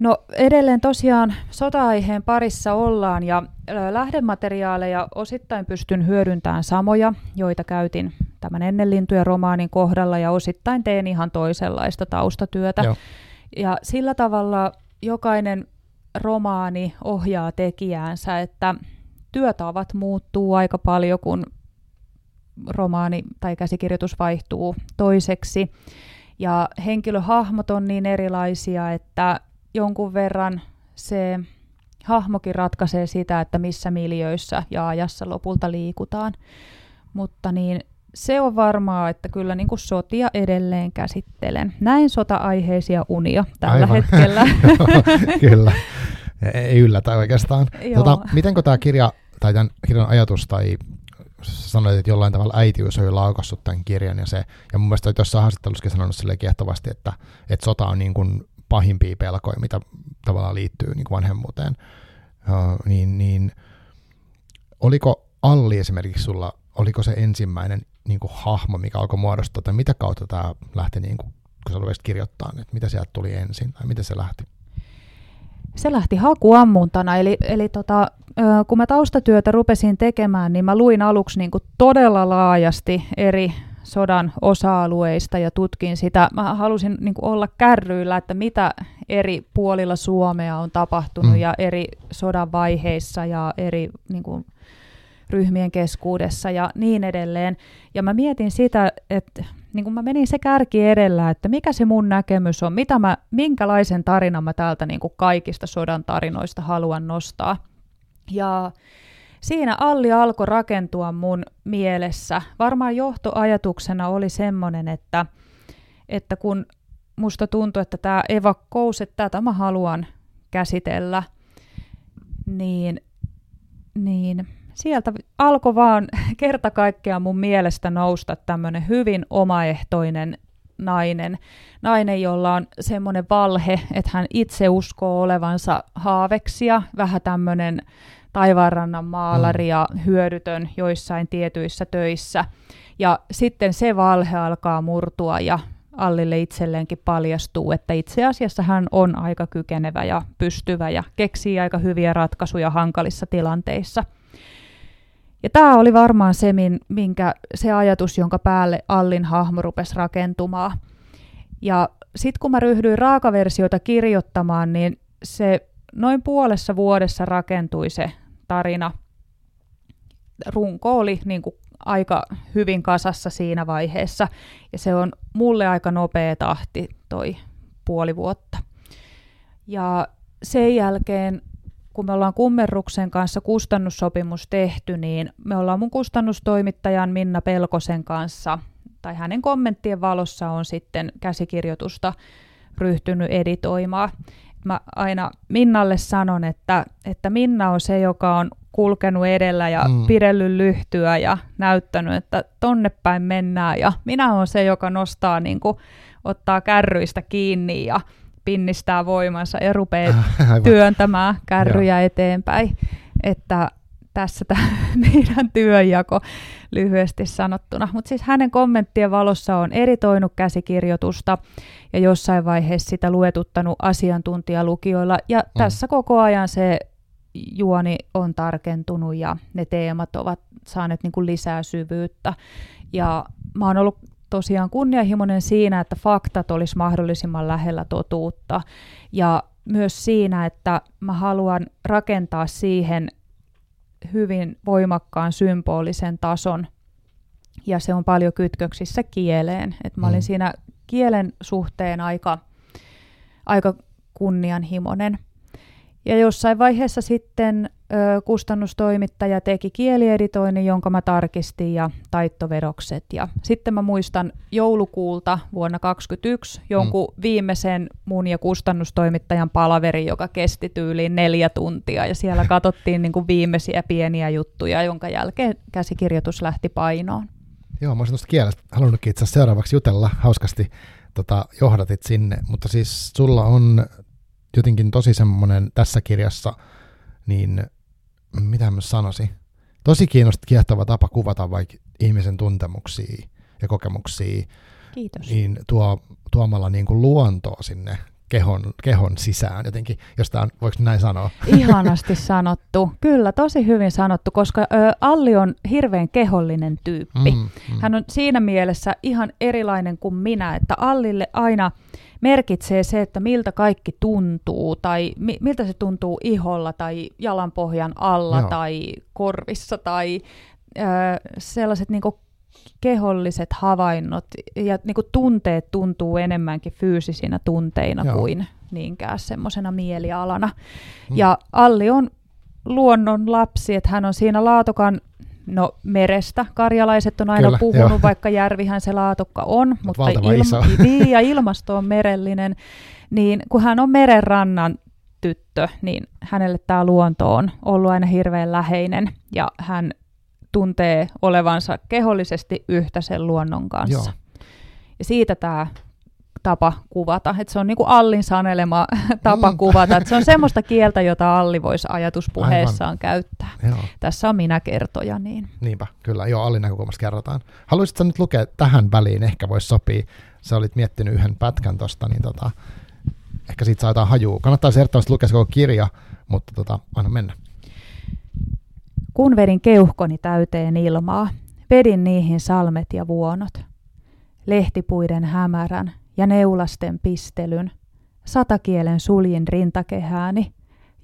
Speaker 2: No edelleen tosiaan sota-aiheen parissa ollaan ja lähdemateriaaleja osittain pystyn hyödyntämään samoja, joita käytin tämän ennen lintujen romaanin kohdalla ja osittain teen ihan toisenlaista taustatyötä. Joo. Ja sillä tavalla jokainen romaani ohjaa tekijäänsä, että työtavat muuttuu aika paljon, kun romaani tai käsikirjoitus vaihtuu toiseksi. Ja henkilöhahmot on niin erilaisia, että jonkun verran se hahmokin ratkaisee sitä, että missä miljöissä ja ajassa lopulta liikutaan. Mutta niin se on varmaa, että kyllä niin kuin sotia edelleen käsittelen. Näin sota-aiheisia unia tällä Aivan. hetkellä.
Speaker 1: kyllä, ei yllätä oikeastaan. Tota, miten tämä kirja tai tämän kirjan ajatus tai sanoit, että jollain tavalla äitiys on jo laukassut tämän kirjan ja se, ja mun mielestä tuossa haastattelussakin sanonut sille kiehtovasti, että, että sota on niin kuin pahimpia pelkoja, mitä tavallaan liittyy niin kuin vanhemmuuteen, uh, niin, niin oliko Alli esimerkiksi sulla, oliko se ensimmäinen niin kuin hahmo, mikä alkoi muodostua, tai mitä kautta tämä lähti, niin kuin, kun sä rupesit kirjoittaa, että mitä sieltä tuli ensin, tai miten se lähti?
Speaker 2: Se lähti hakuammuntana, eli, eli tota, kun mä taustatyötä rupesin tekemään, niin mä luin aluksi niin kuin todella laajasti eri sodan osa-alueista ja tutkin sitä. Mä halusin niin kuin olla kärryillä, että mitä eri puolilla Suomea on tapahtunut mm. ja eri sodan vaiheissa ja eri niin kuin, ryhmien keskuudessa ja niin edelleen. Ja mä mietin sitä, että niin kuin mä menin se kärki edellä, että mikä se mun näkemys on, mitä mä, minkälaisen tarinan mä täältä niin kaikista sodan tarinoista haluan nostaa. Ja siinä Alli alkoi rakentua mun mielessä. Varmaan johtoajatuksena oli semmoinen, että, että kun musta tuntui, että tämä evakkous, että tätä mä haluan käsitellä, niin, niin sieltä alkoi vaan kerta kaikkiaan mun mielestä nousta tämmöinen hyvin omaehtoinen nainen. Nainen, jolla on semmoinen valhe, että hän itse uskoo olevansa haaveksia, vähän tämmöinen taivaanrannan maalari mm. ja hyödytön joissain tietyissä töissä. Ja sitten se valhe alkaa murtua ja Allille itselleenkin paljastuu, että itse asiassa hän on aika kykenevä ja pystyvä ja keksii aika hyviä ratkaisuja hankalissa tilanteissa – ja tämä oli varmaan se, minkä, se ajatus, jonka päälle Allin hahmo rupesi rakentumaan. Ja sitten kun mä ryhdyin raakaversiota kirjoittamaan, niin se noin puolessa vuodessa rakentui se tarina. Runko oli niin kuin aika hyvin kasassa siinä vaiheessa, ja se on mulle aika nopea tahti toi puoli vuotta. Ja sen jälkeen kun me ollaan Kummerruksen kanssa kustannussopimus tehty, niin me ollaan mun kustannustoimittajan Minna Pelkosen kanssa, tai hänen kommenttien valossa on sitten käsikirjoitusta ryhtynyt editoimaan. Mä aina Minnalle sanon, että, että Minna on se, joka on kulkenut edellä ja mm. pidellyt lyhtyä ja näyttänyt, että tonne päin mennään. Ja minä olen se, joka nostaa, niin kuin, ottaa kärryistä kiinni ja pinnistää voimansa ja rupeaa työntämään kärryjä Joo. eteenpäin. Että tässä tämä meidän työnjako lyhyesti sanottuna. Mutta siis hänen kommenttien valossa on eritoinut käsikirjoitusta ja jossain vaiheessa sitä luetuttanut asiantuntijalukijoilla. Ja mm. tässä koko ajan se juoni on tarkentunut ja ne teemat ovat saaneet niin kuin lisää syvyyttä. Ja mä oon ollut tosiaan kunnianhimoinen siinä, että faktat olisi mahdollisimman lähellä totuutta ja myös siinä, että mä haluan rakentaa siihen hyvin voimakkaan symbolisen tason ja se on paljon kytköksissä kieleen. Et mä olin mm. siinä kielen suhteen aika, aika kunnianhimoinen. Ja jossain vaiheessa sitten ö, kustannustoimittaja teki kielieditoinnin, jonka mä tarkistin ja taittovedokset. Ja sitten mä muistan joulukuulta vuonna 2021 jonkun mm. viimeisen mun ja kustannustoimittajan palaveri, joka kesti tyyliin neljä tuntia. Ja siellä katsottiin niin kuin viimeisiä pieniä juttuja, jonka jälkeen käsikirjoitus lähti painoon.
Speaker 1: Joo, mä olisin tuosta kielestä halunnutkin itse asiassa seuraavaksi jutella hauskasti. Tota, johdatit sinne, mutta siis sulla on jotenkin tosi semmoinen tässä kirjassa, niin mitä mä sanoisin, tosi kiinnostava, kiehtova tapa kuvata vaikka ihmisen tuntemuksia ja kokemuksia.
Speaker 2: Kiitos.
Speaker 1: Niin tuo, tuomalla niin kuin luontoa sinne kehon, kehon sisään jotenkin, jos tämä on, voiko näin sanoa?
Speaker 2: Ihanasti sanottu. Kyllä, tosi hyvin sanottu, koska ö, Alli on hirveän kehollinen tyyppi. Mm, mm. Hän on siinä mielessä ihan erilainen kuin minä, että Allille aina merkitsee se, että miltä kaikki tuntuu, tai mi- miltä se tuntuu iholla, tai jalanpohjan alla, Joo. tai korvissa, tai ö, sellaiset niin keholliset havainnot ja niin kuin tunteet tuntuu enemmänkin fyysisinä tunteina Joo. kuin niinkään semmoisena mielialana. Mm. Ja Alli on luonnon lapsi, että hän on siinä Laatokan No merestä. Karjalaiset on aina Kyllä, puhunut, jo. vaikka järvihän se laatokka on, Mut mutta ilma, niin, ja ilmasto on merellinen. Niin kun hän on merenrannan tyttö, niin hänelle tämä luonto on ollut aina hirveän läheinen. Ja hän tuntee olevansa kehollisesti yhtä sen luonnon kanssa. Joo. Ja siitä tämä tapa kuvata. että se on niin kuin Allin sanelema tapa mm. kuvata. että se on semmoista kieltä, jota Alli voisi ajatuspuheessaan Aivan. käyttää. Joo. Tässä on minä kertoja. Niin.
Speaker 1: Niinpä, kyllä. Joo, Allin näkökulmasta kerrotaan. Haluaisitko nyt lukea tähän väliin? Ehkä voisi sopia. Sä olit miettinyt yhden pätkän tuosta, niin tota, ehkä siitä saa jotain hajua. Kannattaa ehdottomasti lukea se koko kirja, mutta tota, anna mennä.
Speaker 2: Kun vedin keuhkoni täyteen ilmaa, vedin niihin salmet ja vuonot. Lehtipuiden hämärän ja neulasten pistelyn, satakielen suljin rintakehääni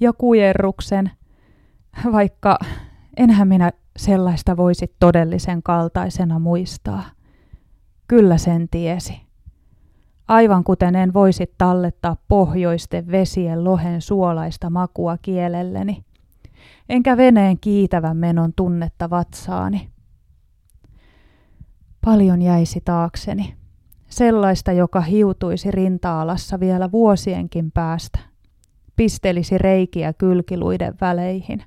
Speaker 2: ja kujerruksen, vaikka enhän minä sellaista voisi todellisen kaltaisena muistaa. Kyllä sen tiesi. Aivan kuten en voisi tallettaa pohjoisten vesien lohen suolaista makua kielelleni – enkä veneen kiitävän menon tunnetta vatsaani. Paljon jäisi taakseni, sellaista, joka hiutuisi rinta-alassa vielä vuosienkin päästä, pistelisi reikiä kylkiluiden väleihin,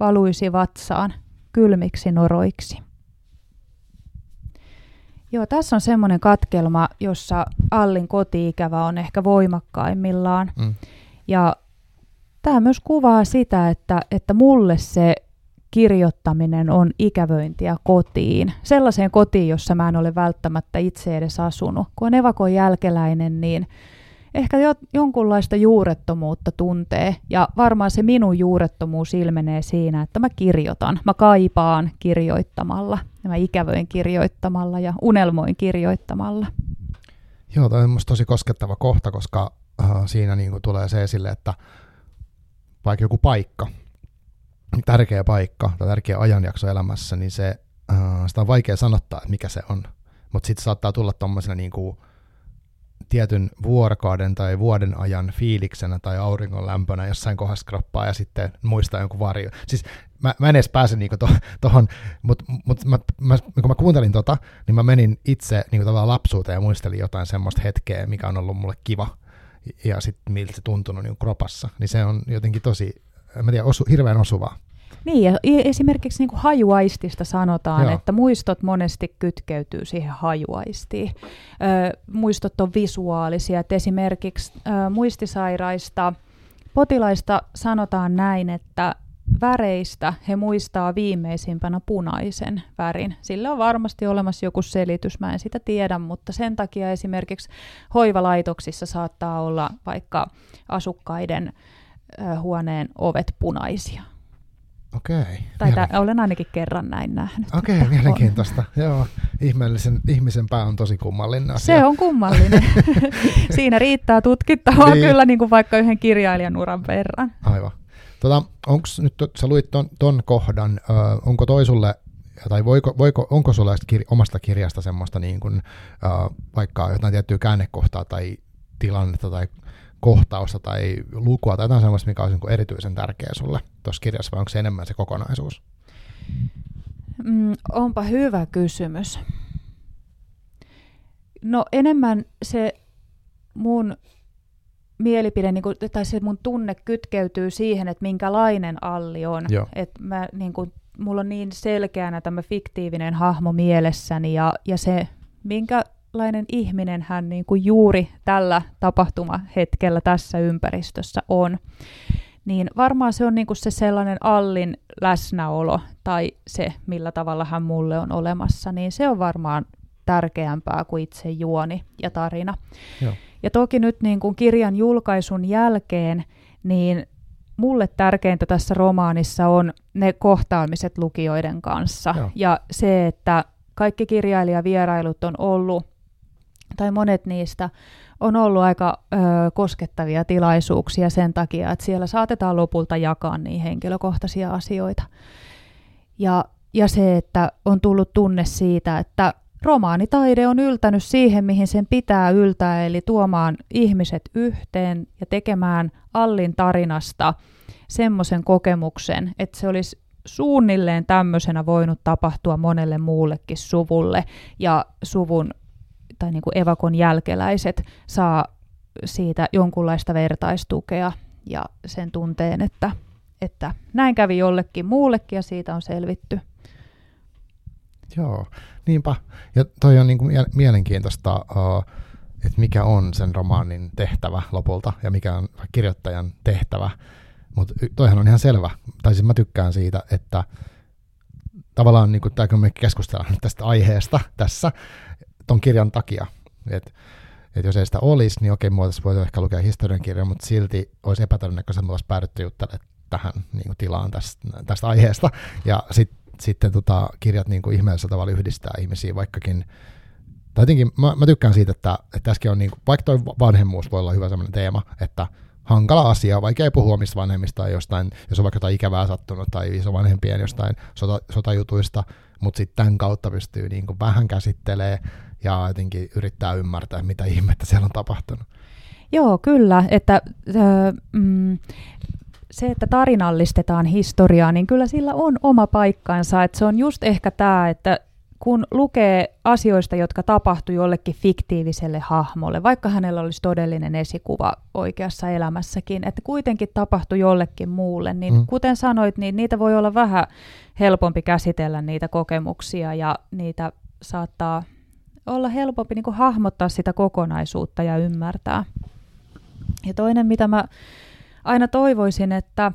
Speaker 2: valuisi vatsaan kylmiksi noroiksi. Joo, tässä on semmoinen katkelma, jossa Allin kotiikävä on ehkä voimakkaimmillaan. Mm. Ja tämä myös kuvaa sitä, että, että mulle se kirjoittaminen on ikävöintiä kotiin. Sellaiseen kotiin, jossa mä en ole välttämättä itse edes asunut. Kun on evakon jälkeläinen, niin ehkä jo, jonkunlaista juurettomuutta tuntee. Ja varmaan se minun juurettomuus ilmenee siinä, että mä kirjoitan. Mä kaipaan kirjoittamalla. Ja mä ikävöin kirjoittamalla ja unelmoin kirjoittamalla.
Speaker 1: Joo, tämä on tosi koskettava kohta, koska äh, siinä niin tulee se esille, että vaikka joku paikka, tärkeä paikka tai tärkeä ajanjakso elämässä, niin se, äh, sitä on vaikea sanottaa, että mikä se on. Mutta sitten saattaa tulla tuommoisena niin kuin tietyn vuorokauden tai vuoden ajan fiiliksenä tai auringonlämpönä jossain kohdassa kroppaa ja sitten muistaa jonkun varjo. Siis mä, mä en edes pääse niinku to, mutta mut mä, mä, kun mä kuuntelin tota, niin mä menin itse niinku tavallaan lapsuuteen ja muistelin jotain semmoista hetkeä, mikä on ollut mulle kiva ja sitten miltä se tuntunut niin kropassa, niin se on jotenkin tosi, mä tiedän, osu, hirveän osuvaa.
Speaker 2: Niin, ja esimerkiksi niin kuin hajuaistista sanotaan, Joo. että muistot monesti kytkeytyy siihen hajuaistiin. Ö, muistot on visuaalisia, että esimerkiksi ö, muistisairaista potilaista sanotaan näin, että väreistä he muistaa viimeisimpänä punaisen värin. Sillä on varmasti olemassa joku selitys, mä en sitä tiedä, mutta sen takia esimerkiksi hoivalaitoksissa saattaa olla vaikka asukkaiden huoneen ovet punaisia.
Speaker 1: Okei.
Speaker 2: Tai tämän, olen ainakin kerran näin nähnyt.
Speaker 1: Okei, okay, mielenkiintoista. Joo, ihmeellisen, ihmisen pää on tosi kummallinen asia.
Speaker 2: Se on kummallinen. Siinä riittää tutkittavaa niin. kyllä niin kuin vaikka yhden kirjailijan uran verran.
Speaker 1: Aivan. Tota, onks nyt, sä luit ton, ton kohdan, ö, onko toi sulle, tai voiko, voiko, onko sulla kir, omasta kirjasta semmoista niin kuin, ö, vaikka jotain tiettyä käännekohtaa tai tilannetta tai kohtausta tai lukua tai jotain semmoista, mikä olisi niin erityisen tärkeä sulle tuossa kirjassa, vai onko se enemmän se kokonaisuus?
Speaker 2: Mm, onpa hyvä kysymys. No enemmän se mun mielipide niin kuin, tai se mun tunne kytkeytyy siihen, että minkälainen Alli on. Että mä, niin kuin, mulla on niin selkeänä tämä fiktiivinen hahmo mielessäni ja, ja se, minkälainen ihminen hän niin kuin juuri tällä tapahtumahetkellä tässä ympäristössä on. Niin varmaan se on niin kuin se sellainen Allin läsnäolo tai se, millä tavalla hän mulle on olemassa, niin se on varmaan tärkeämpää kuin itse juoni ja tarina. Joo. Ja toki nyt niin kuin kirjan julkaisun jälkeen, niin mulle tärkeintä tässä romaanissa on ne kohtaamiset lukijoiden kanssa. Joo. Ja se, että kaikki kirjailijavierailut on ollut, tai monet niistä on ollut aika ö, koskettavia tilaisuuksia sen takia, että siellä saatetaan lopulta jakaa niin henkilökohtaisia asioita. Ja, ja se, että on tullut tunne siitä, että romaanitaide on yltänyt siihen, mihin sen pitää yltää, eli tuomaan ihmiset yhteen ja tekemään Allin tarinasta semmoisen kokemuksen, että se olisi suunnilleen tämmöisenä voinut tapahtua monelle muullekin suvulle ja suvun tai niin kuin evakon jälkeläiset saa siitä jonkunlaista vertaistukea ja sen tunteen, että, että näin kävi jollekin muullekin ja siitä on selvitty.
Speaker 1: Joo, niinpä. Ja toi on niin kuin mielenkiintoista, että mikä on sen romaanin tehtävä lopulta ja mikä on kirjoittajan tehtävä. Mutta toihan on ihan selvä, tai siis mä tykkään siitä, että tavallaan niin kuin, tämä, kun me keskustellaan tästä aiheesta tässä, ton kirjan takia. Et, et jos ei sitä olisi, niin okei, muotoisi voisi ehkä lukea historiankirjaa, mutta silti olisi epätodennäköistä, että me olisi päädytty juttelemaan tähän niin kuin, tilaan tästä, tästä aiheesta. Ja sit, sitten tota, kirjat niin kuin ihmeellisellä tavalla yhdistää ihmisiä, vaikkakin tai jotenkin mä, mä tykkään siitä, että, että tässäkin on, niin kuin, vaikka toi vanhemmuus voi olla hyvä sellainen teema, että hankala asia, vaikea puhua omista vanhemmista tai jostain, jos on vaikka jotain ikävää sattunut tai vanhempien jostain sota, sotajutuista, mutta sitten tämän kautta pystyy niin kuin vähän käsittelee ja jotenkin yrittää ymmärtää, mitä ihmettä siellä on tapahtunut.
Speaker 2: Joo, kyllä. Että, äh, mm, se, että tarinallistetaan historiaa, niin kyllä sillä on oma paikkansa. Että se on just ehkä tämä, että kun lukee asioista, jotka tapahtui jollekin fiktiiviselle hahmolle, vaikka hänellä olisi todellinen esikuva oikeassa elämässäkin, että kuitenkin tapahtui jollekin muulle, niin mm. kuten sanoit, niin niitä voi olla vähän helpompi käsitellä niitä kokemuksia ja niitä saattaa olla helpompi niin kuin hahmottaa sitä kokonaisuutta ja ymmärtää. Ja toinen, mitä mä aina toivoisin, että,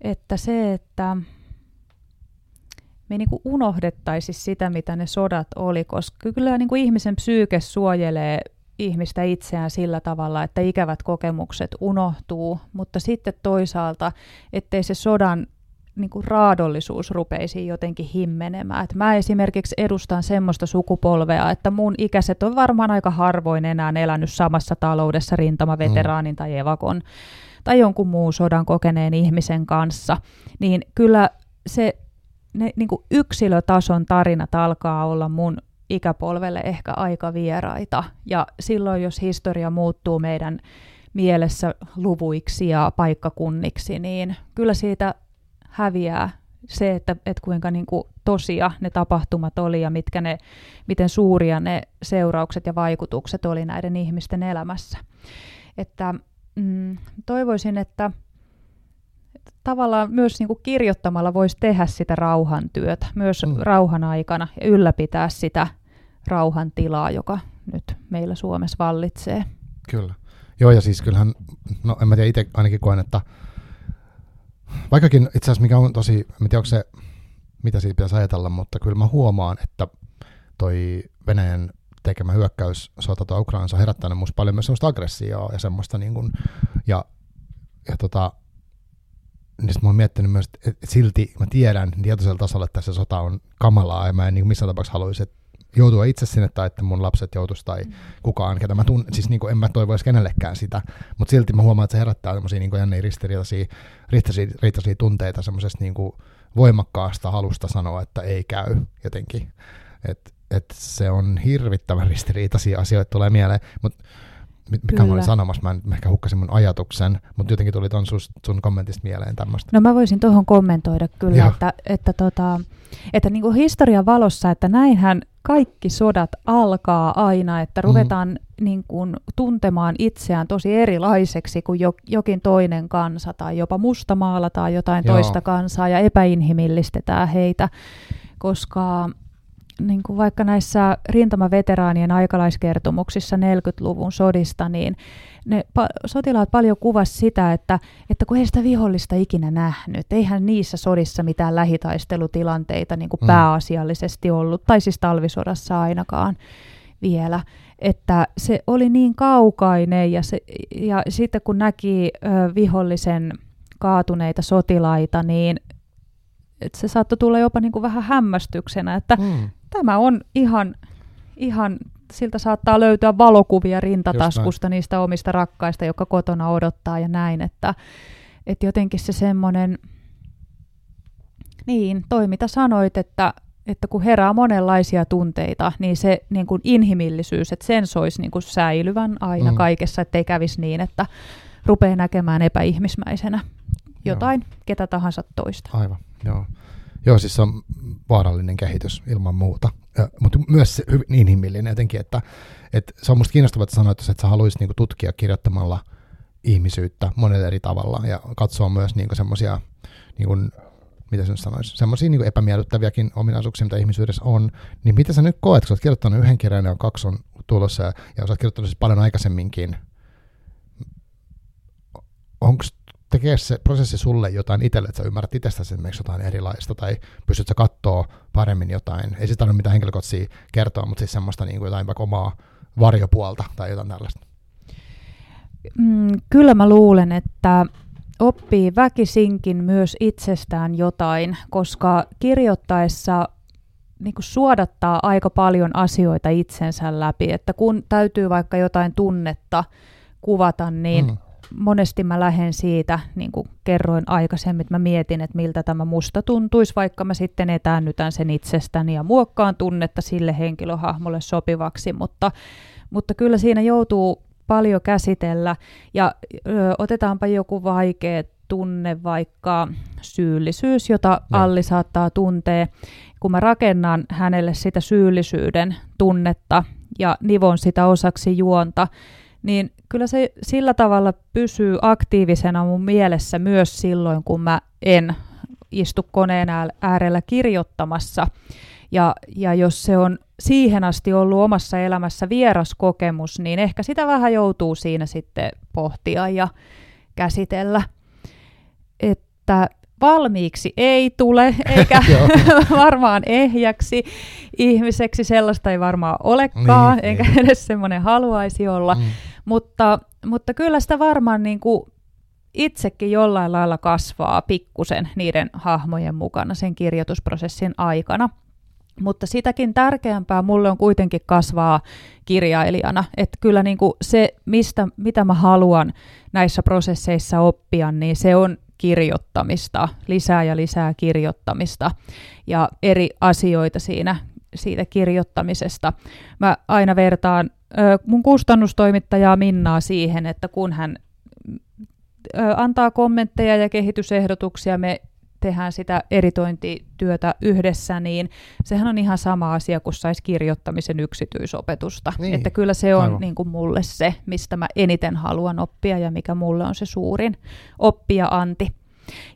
Speaker 2: että se, että me niin kuin unohdettaisi sitä, mitä ne sodat oli, koska kyllä niin kuin ihmisen psyyke suojelee ihmistä itseään sillä tavalla, että ikävät kokemukset unohtuu, mutta sitten toisaalta, ettei se sodan niin kuin raadollisuus rupeisi jotenkin himmenemään. Et mä esimerkiksi edustan semmoista sukupolvea, että mun ikäiset on varmaan aika harvoin enää elänyt samassa taloudessa rintamaveteraanin mm. tai evakon tai jonkun muun sodan kokeneen ihmisen kanssa, niin kyllä se ne niin kuin yksilötason tarinat alkaa olla mun ikäpolvelle ehkä aika vieraita. Ja silloin, jos historia muuttuu meidän mielessä luvuiksi ja paikkakunniksi, niin kyllä siitä häviää se, että, että kuinka niin kuin tosia ne tapahtumat oli ja mitkä ne, miten suuria ne seuraukset ja vaikutukset oli näiden ihmisten elämässä. Että mm, toivoisin, että tavallaan myös niin kuin kirjoittamalla voisi tehdä sitä rauhantyötä myös mm. rauhan aikana ja ylläpitää sitä rauhan tilaa, joka nyt meillä Suomessa vallitsee.
Speaker 1: Kyllä. Joo, ja siis kyllähän, no en mä tiedä, itse ainakin koen, että vaikkakin itse asiassa mikä on tosi, en tiedä onko se, mitä siitä pitäisi ajatella, mutta kyllä mä huomaan, että toi Venäjän tekemä hyökkäys sota Ukrainassa on herättänyt musta paljon myös semmoista aggressioa ja semmoista niin kuin, ja, ja tota, niin mä oon miettinyt myös, että silti mä tiedän tietoisella tasolla, että tässä sota on kamalaa ja mä en niin missään tapauksessa haluaisi, että joutua itse sinne tai että mun lapset joutuisi tai mm. kukaan, ketä mä tunnen, siis niin kuin en mä toivoisi kenellekään sitä, mutta silti mä huomaan, että se herättää semmoisia niin jänniä ristiriitaisia, ristiriitaisia tunteita semmoisesta niin voimakkaasta halusta sanoa, että ei käy jotenkin. Että et se on hirvittävän ristiriitaisia asioita tulee mieleen, mutta mikä mä olin sanomassa, mä, en, mä ehkä hukkasin mun ajatuksen, mutta jotenkin tuli ton sus, sun kommentista mieleen tämmöistä.
Speaker 2: No mä voisin tuohon kommentoida kyllä, Joo. että, että, tota, että niin kuin historian valossa, että näinhän kaikki sodat alkaa aina, että ruvetaan mm-hmm. niin kuin, tuntemaan itseään tosi erilaiseksi kuin jo, jokin toinen kansa tai jopa mustamaalataan jotain Joo. toista kansaa ja epäinhimillistetään heitä, koska niin kuin vaikka näissä rintamaveteraanien aikalaiskertomuksissa 40-luvun sodista, niin ne pa- sotilaat paljon kuvasi sitä, että, että kun ei sitä vihollista ikinä nähnyt, eihän niissä sodissa mitään lähitaistelutilanteita niin kuin mm. pääasiallisesti ollut, tai siis talvisodassa ainakaan, vielä, että se oli niin kaukainen ja, se, ja sitten kun näki ö, vihollisen kaatuneita sotilaita, niin että se saattoi tulla jopa niin kuin vähän hämmästyksenä, että mm. Tämä on ihan, ihan, siltä saattaa löytyä valokuvia rintataskusta niistä omista rakkaista, joka kotona odottaa ja näin, että, että jotenkin se semmoinen, niin, toi mitä sanoit, että, että kun herää monenlaisia tunteita, niin se niin kuin inhimillisyys, että sen soisi niin kuin säilyvän aina mm. kaikessa, ettei kävisi niin, että rupeaa näkemään epäihmismäisenä jotain, joo. ketä tahansa toista.
Speaker 1: Aivan, joo. Joo, siis se on vaarallinen kehitys ilman muuta, ja, mutta myös se hyvin inhimillinen jotenkin, että, että se on musta kiinnostavaa, että sanoit, että sä haluaisit niinku tutkia kirjoittamalla ihmisyyttä monella eri tavalla ja katsoa myös niinku semmoisia, niinku, mitä se nyt sanoisi, semmoisia niinku epämiellyttäviäkin ominaisuuksia, mitä ihmisyydessä on, niin mitä sä nyt koet, kun sä oot kirjoittanut yhden kirjan ja kaksi on tulossa ja, ja sä oot kirjoittanut siis paljon aikaisemminkin, onko tekee se prosessi sulle jotain itselle, että sä ymmärrät itsestäsi esimerkiksi jotain erilaista, tai pystyt sä katsoa paremmin jotain, ei se tarvitse mitään henkilökohtaisia kertoa, mutta siis semmoista niin kuin jotain vaikka omaa varjopuolta tai jotain tällaista.
Speaker 2: Mm, kyllä mä luulen, että oppii väkisinkin myös itsestään jotain, koska kirjoittaessa niin kuin suodattaa aika paljon asioita itsensä läpi, että kun täytyy vaikka jotain tunnetta kuvata, niin mm monesti mä lähden siitä, niin kuin kerroin aikaisemmin, että mä mietin, että miltä tämä musta tuntuisi, vaikka mä sitten etäännytän sen itsestäni ja muokkaan tunnetta sille henkilöhahmolle sopivaksi, mutta, mutta kyllä siinä joutuu paljon käsitellä. Ja ö, otetaanpa joku vaikea tunne, vaikka syyllisyys, jota no. Alli saattaa tuntea, kun mä rakennan hänelle sitä syyllisyyden tunnetta ja nivon sitä osaksi juonta, niin kyllä se sillä tavalla pysyy aktiivisena mun mielessä myös silloin, kun mä en istu koneen äärellä kirjoittamassa. Ja, ja jos se on siihen asti ollut omassa elämässä vieras kokemus, niin ehkä sitä vähän joutuu siinä sitten pohtia ja käsitellä. Että valmiiksi ei tule, eikä varmaan ehjäksi ihmiseksi sellaista ei varmaan olekaan, niin, eikä niin. edes semmoinen haluaisi olla. Mm. Mutta, mutta kyllä sitä varmaan niin kuin itsekin jollain lailla kasvaa pikkusen niiden hahmojen mukana sen kirjoitusprosessin aikana. Mutta sitäkin tärkeämpää mulle on kuitenkin kasvaa kirjailijana. Että kyllä niin kuin se, mistä, mitä mä haluan näissä prosesseissa oppia, niin se on kirjoittamista, lisää ja lisää kirjoittamista ja eri asioita siinä siitä kirjoittamisesta. Mä aina vertaan mun kustannustoimittajaa Minnaa siihen, että kun hän antaa kommentteja ja kehitysehdotuksia, me tehdään sitä editointityötä yhdessä, niin sehän on ihan sama asia kuin saisi kirjoittamisen yksityisopetusta. Niin, että kyllä se on niin kuin mulle se, mistä mä eniten haluan oppia ja mikä mulle on se suurin oppia-anti.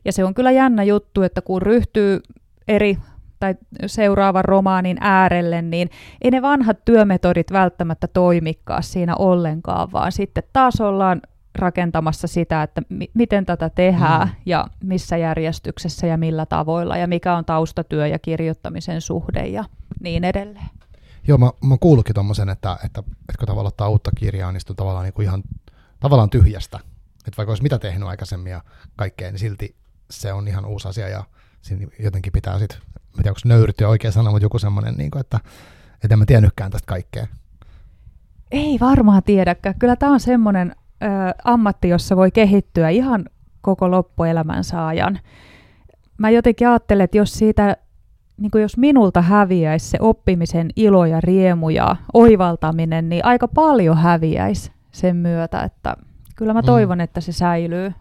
Speaker 2: Ja se on kyllä jännä juttu, että kun ryhtyy eri tai seuraavan romaanin äärelle, niin ei ne vanhat työmetodit välttämättä toimikaan siinä ollenkaan, vaan sitten taas ollaan rakentamassa sitä, että mi- miten tätä tehdään mm. ja missä järjestyksessä ja millä tavoilla ja mikä on taustatyö ja kirjoittamisen suhde ja niin edelleen.
Speaker 1: Joo, mä, mä kuullutkin tuommoisen, että, että, että kun tavallaan ottaa uutta kirjaa, niin sitten tavallaan, niin kuin ihan tavallaan tyhjästä. Että vaikka olisi mitä tehnyt aikaisemmin ja kaikkea, niin silti se on ihan uusi asia ja siinä jotenkin pitää sitten mä tiedän, onko nöyrtyä oikea sana, mutta joku semmoinen, niin kuin, että, että en mä tiennytkään tästä kaikkea.
Speaker 2: Ei varmaan tiedäkään. Kyllä tämä on semmoinen ö, ammatti, jossa voi kehittyä ihan koko loppuelämänsä ajan. Mä jotenkin ajattelen, että jos siitä niin kuin jos minulta häviäisi se oppimisen ilo ja riemu ja oivaltaminen, niin aika paljon häviäisi sen myötä, että kyllä mä mm. toivon, mm. että se säilyy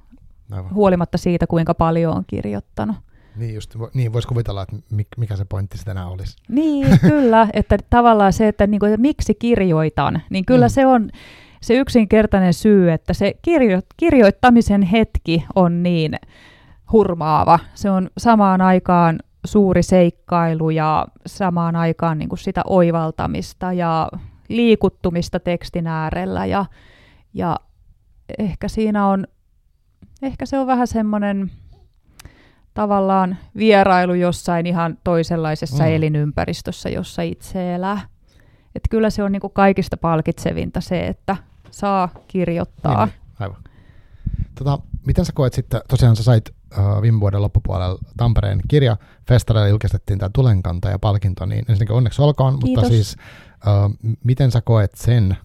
Speaker 2: Aivan. huolimatta siitä, kuinka paljon on kirjoittanut.
Speaker 1: Niin, just, niin voisi kuvitella, että mikä se pointti enää olisi.
Speaker 2: Niin, kyllä, että tavallaan se, että, niin kuin, että miksi kirjoitan, niin kyllä mm. se on se yksinkertainen syy, että se kirjo, kirjoittamisen hetki on niin hurmaava. Se on samaan aikaan suuri seikkailu ja samaan aikaan niin kuin sitä oivaltamista ja liikuttumista tekstin äärellä ja, ja ehkä siinä on, ehkä se on vähän semmoinen tavallaan vierailu jossain ihan toisenlaisessa mm. elinympäristössä, jossa itse elää. että kyllä se on niin kuin kaikista palkitsevinta se, että saa kirjoittaa.
Speaker 1: Niin, aivan. Tota, miten sä koet sitten, tosiaan sä sait uh, viime vuoden loppupuolella Tampereen kirjafestareilla julkistettiin tämä Tulenkanta ja palkinto, niin ensinnäkin onneksi olkoon,
Speaker 2: Kiitos.
Speaker 1: mutta siis uh, miten sä koet sen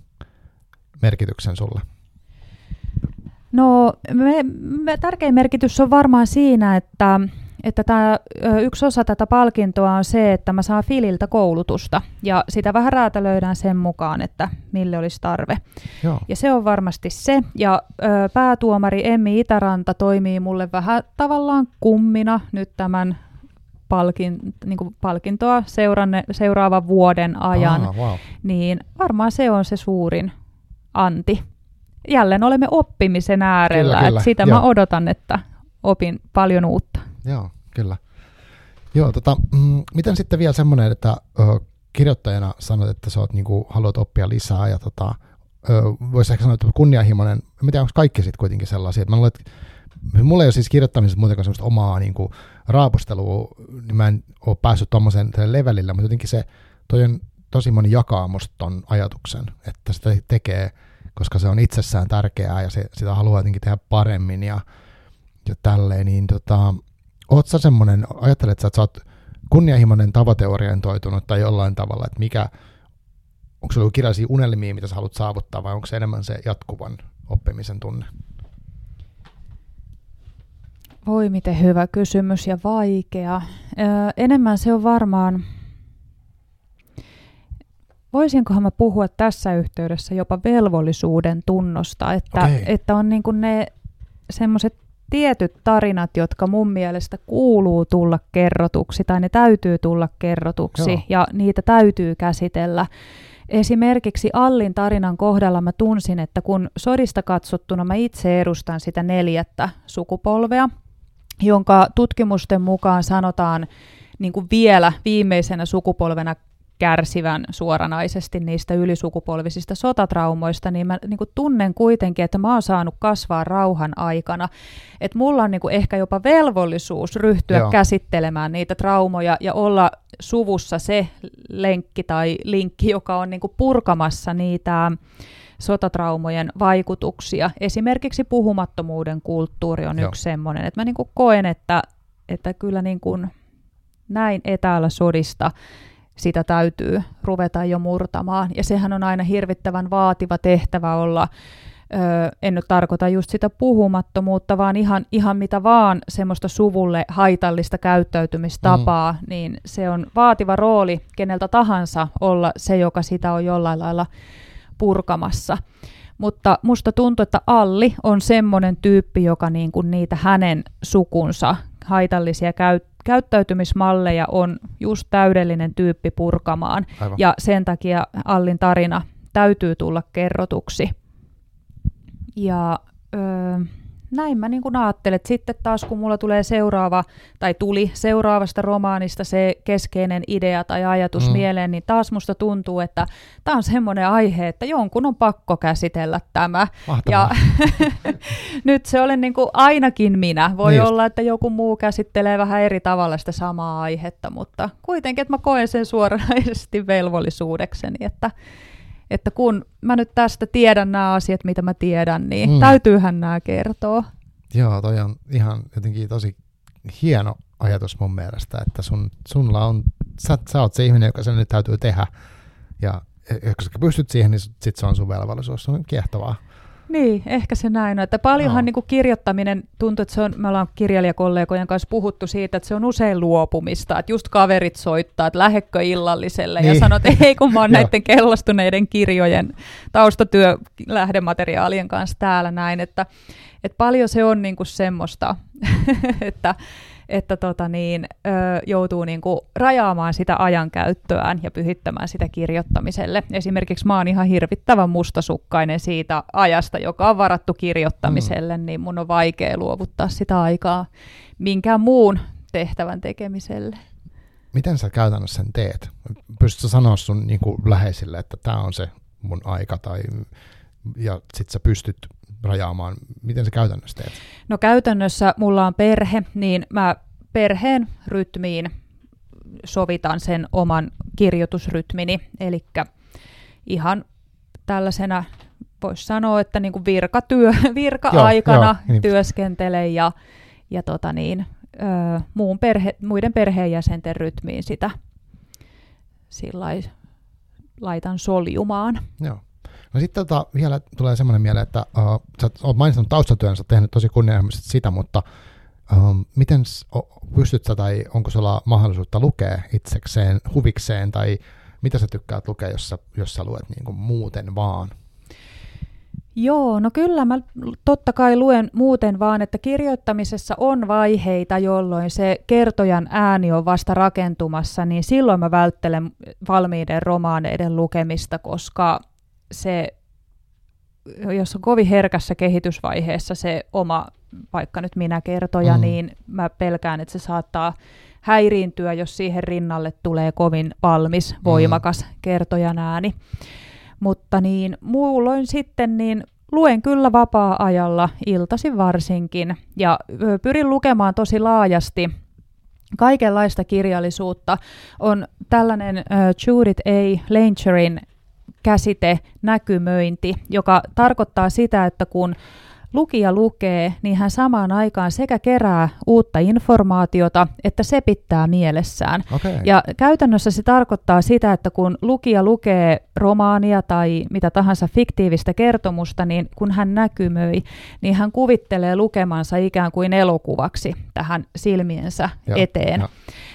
Speaker 1: merkityksen sulle?
Speaker 2: No me, me, tärkein merkitys on varmaan siinä, että, että tämä, yksi osa tätä palkintoa on se, että mä saan Fililtä koulutusta ja sitä vähän räätälöidään sen mukaan, että mille olisi tarve.
Speaker 1: Joo.
Speaker 2: Ja se on varmasti se. Ja ö, päätuomari Emmi Itäranta toimii mulle vähän tavallaan kummina nyt tämän palkin, niin kuin palkintoa seuranne, seuraavan vuoden ajan.
Speaker 1: Ah, wow.
Speaker 2: Niin varmaan se on se suurin anti. Jälleen olemme oppimisen äärellä.
Speaker 1: Kyllä, kyllä.
Speaker 2: Että sitä
Speaker 1: Joo.
Speaker 2: mä odotan, että opin paljon uutta.
Speaker 1: Joo, kyllä. Joo, tota, mm, miten sitten vielä semmoinen, että ö, kirjoittajana sanot, että sä oot, niinku, haluat oppia lisää ja tota, voisi ehkä sanoa, että kunnianhimoinen, en tiedä, onko kaikki sitten kuitenkin sellaisia, että mä luulen, että mulla ei ole siis kirjoittamisessa muutenkaan semmoista omaa niinku, raapustelua, niin mä en ole päässyt tuommoisen levelille, mutta jotenkin se, toi on tosi moni jakaa musta ton ajatuksen, että sitä tekee, koska se on itsessään tärkeää ja se, sitä haluaa jotenkin tehdä paremmin ja, ja tälleen, niin tota, oot sä semmoinen, ajattelet sä, että sä oot kunnianhimoinen tavoiteorientoitunut tai jollain tavalla, että mikä, onko sulla kirjallisia unelmia, mitä sä haluat saavuttaa vai onko se enemmän se jatkuvan oppimisen tunne?
Speaker 2: Voi miten hyvä kysymys ja vaikea. Ö, enemmän se on varmaan, voisinkohan mä puhua tässä yhteydessä jopa velvollisuuden tunnosta, että,
Speaker 1: Okei.
Speaker 2: että on niin kuin ne semmoiset tietyt tarinat, jotka mun mielestä kuuluu tulla kerrotuksi tai ne täytyy tulla kerrotuksi
Speaker 1: Joo.
Speaker 2: ja niitä täytyy käsitellä. Esimerkiksi Allin tarinan kohdalla mä tunsin, että kun sodista katsottuna mä itse edustan sitä neljättä sukupolvea, jonka tutkimusten mukaan sanotaan niin kuin vielä viimeisenä sukupolvena kärsivän suoranaisesti niistä ylisukupolvisista sotatraumoista, niin mä niin kuin tunnen kuitenkin, että mä oon saanut kasvaa rauhan aikana. Että mulla on niin kuin ehkä jopa velvollisuus ryhtyä
Speaker 1: Joo.
Speaker 2: Käsittelemään niitä traumoja ja olla suvussa se lenkki tai linkki, joka on niin kuin purkamassa niitä sotatraumojen vaikutuksia. Esimerkiksi puhumattomuuden kulttuuri on
Speaker 1: Joo.
Speaker 2: yksi semmoinen, että mä niin kuin koen, että, että kyllä niin kuin näin etäällä sodista sitä täytyy ruveta jo murtamaan. Ja sehän on aina hirvittävän vaativa tehtävä olla, öö, en nyt tarkoita just sitä puhumattomuutta, vaan ihan, ihan mitä vaan semmoista suvulle haitallista käyttäytymistapaa, mm. niin se on vaativa rooli keneltä tahansa olla se, joka sitä on jollain lailla purkamassa. Mutta musta tuntuu, että Alli on semmoinen tyyppi, joka niin kuin niitä hänen sukunsa haitallisia käy- käyttäytymismalleja on just täydellinen tyyppi purkamaan.
Speaker 1: Aivan.
Speaker 2: Ja sen takia Allin tarina täytyy tulla kerrotuksi. Ja öö, näin mä niin ajattelen, sitten taas kun mulla tulee seuraava, tai tuli seuraavasta romaanista se keskeinen idea tai ajatus
Speaker 1: Mm.
Speaker 2: mieleen, niin taas musta tuntuu, että tämä on semmoinen aihe, että jonkun on pakko käsitellä tämä.
Speaker 1: Mahtavaa.
Speaker 2: Ja nyt se olen niin ainakin minä. Voi
Speaker 1: Niin
Speaker 2: olla, että joku muu käsittelee vähän eri tavalla sitä samaa aihetta, mutta kuitenkin, että mä koen sen suoranaisesti velvollisuudekseni, että, että kun mä nyt tästä tiedän nämä asiat, mitä mä tiedän, niin
Speaker 1: Mm.
Speaker 2: täytyyhän nämä kertoa.
Speaker 1: Joo, toi on ihan jotenkin tosi hieno ajatus mun mielestä, että sun, sunla on, sä, sä oot se ihminen, joka sen nyt täytyy tehdä. Ja jos sä pystyt siihen, niin sit se on sun velvollisuus. Se on kiehtovaa.
Speaker 2: Niin, ehkä se näin on. Että paljonhan
Speaker 1: Joo.
Speaker 2: niin kuin kirjoittaminen tuntuu, että se on, me ollaan kirjailijakollegojen kanssa puhuttu siitä, että se on usein luopumista, että just kaverit soittaa, että lähekkö illalliselle
Speaker 1: Niin.
Speaker 2: ja sanot, että ei kun mä oon näiden kellostuneiden kirjojen taustatyö lähdemateriaalien kanssa täällä näin, että, että paljon se on niin kuin semmoista, että, että tota niin, ö, joutuu niin kuin rajaamaan sitä ajankäyttöään ja pyhittämään sitä kirjoittamiselle. Esimerkiksi mä oon ihan hirvittävän mustasukkainen siitä ajasta, joka on varattu kirjoittamiselle, mm. niin mun on vaikea luovuttaa sitä aikaa minkään muun tehtävän tekemiselle.
Speaker 1: Miten sä käytännössä sen teet? Pystytkö sä sanoa sun niin kuin läheisille, että tämä on se mun aika, tai, ja sit sä pystyt rajaamaan. Miten sä käytännössä teet?
Speaker 2: No käytännössä mulla on perhe, niin mä perheen rytmiin sovitan sen oman kirjoitusrytmini, eli ihan tällaisena, voisi sanoa, että niin kuin virkatyö, virka-aikana joo, joo, työskentelen ja, ja tota niin, ö, muun perhe, muiden perheenjäsenten rytmiin sitä sillai, laitan soljumaan.
Speaker 1: Joo. No sitten tota, vielä tulee semmoinen mieleen, että uh, sä oot mainistanut taustatyön, sä oot tehnyt tosi kunnianhimoisesti sitä, mutta um, miten pystyt sä tai onko sulla mahdollisuutta lukea itsekseen, huvikseen tai mitä sä tykkäät lukea, jos sä, jos sä luet niin kuin muuten vaan?
Speaker 2: Joo, no kyllä mä totta kai luen muuten vaan, että kirjoittamisessa on vaiheita, jolloin se kertojan ääni on vasta rakentumassa, niin silloin mä välttelen valmiiden romaaneiden lukemista, koska se, jos on kovin herkässä kehitysvaiheessa se oma, vaikka nyt minä kertoja, mm. niin mä pelkään, että se saattaa häiriintyä, jos siihen rinnalle tulee kovin valmis, mm. voimakas mm. kertojan ääni. Mutta niin muulloin sitten niin luen kyllä vapaa-ajalla, iltasi varsinkin, ja pyrin lukemaan tosi laajasti kaikenlaista kirjallisuutta. On tällainen uh, Judith A. Langerin käsite näkymöinti, joka tarkoittaa sitä, että kun lukija lukee, niin hän samaan aikaan sekä kerää uutta informaatiota, että se pitää mielessään.
Speaker 1: Okay.
Speaker 2: Ja käytännössä se tarkoittaa sitä, että kun lukija lukee romaania tai mitä tahansa fiktiivistä kertomusta, niin kun hän näkymöi, niin hän kuvittelee lukemansa ikään kuin elokuvaksi tähän silmiensä ja, eteen. Ja.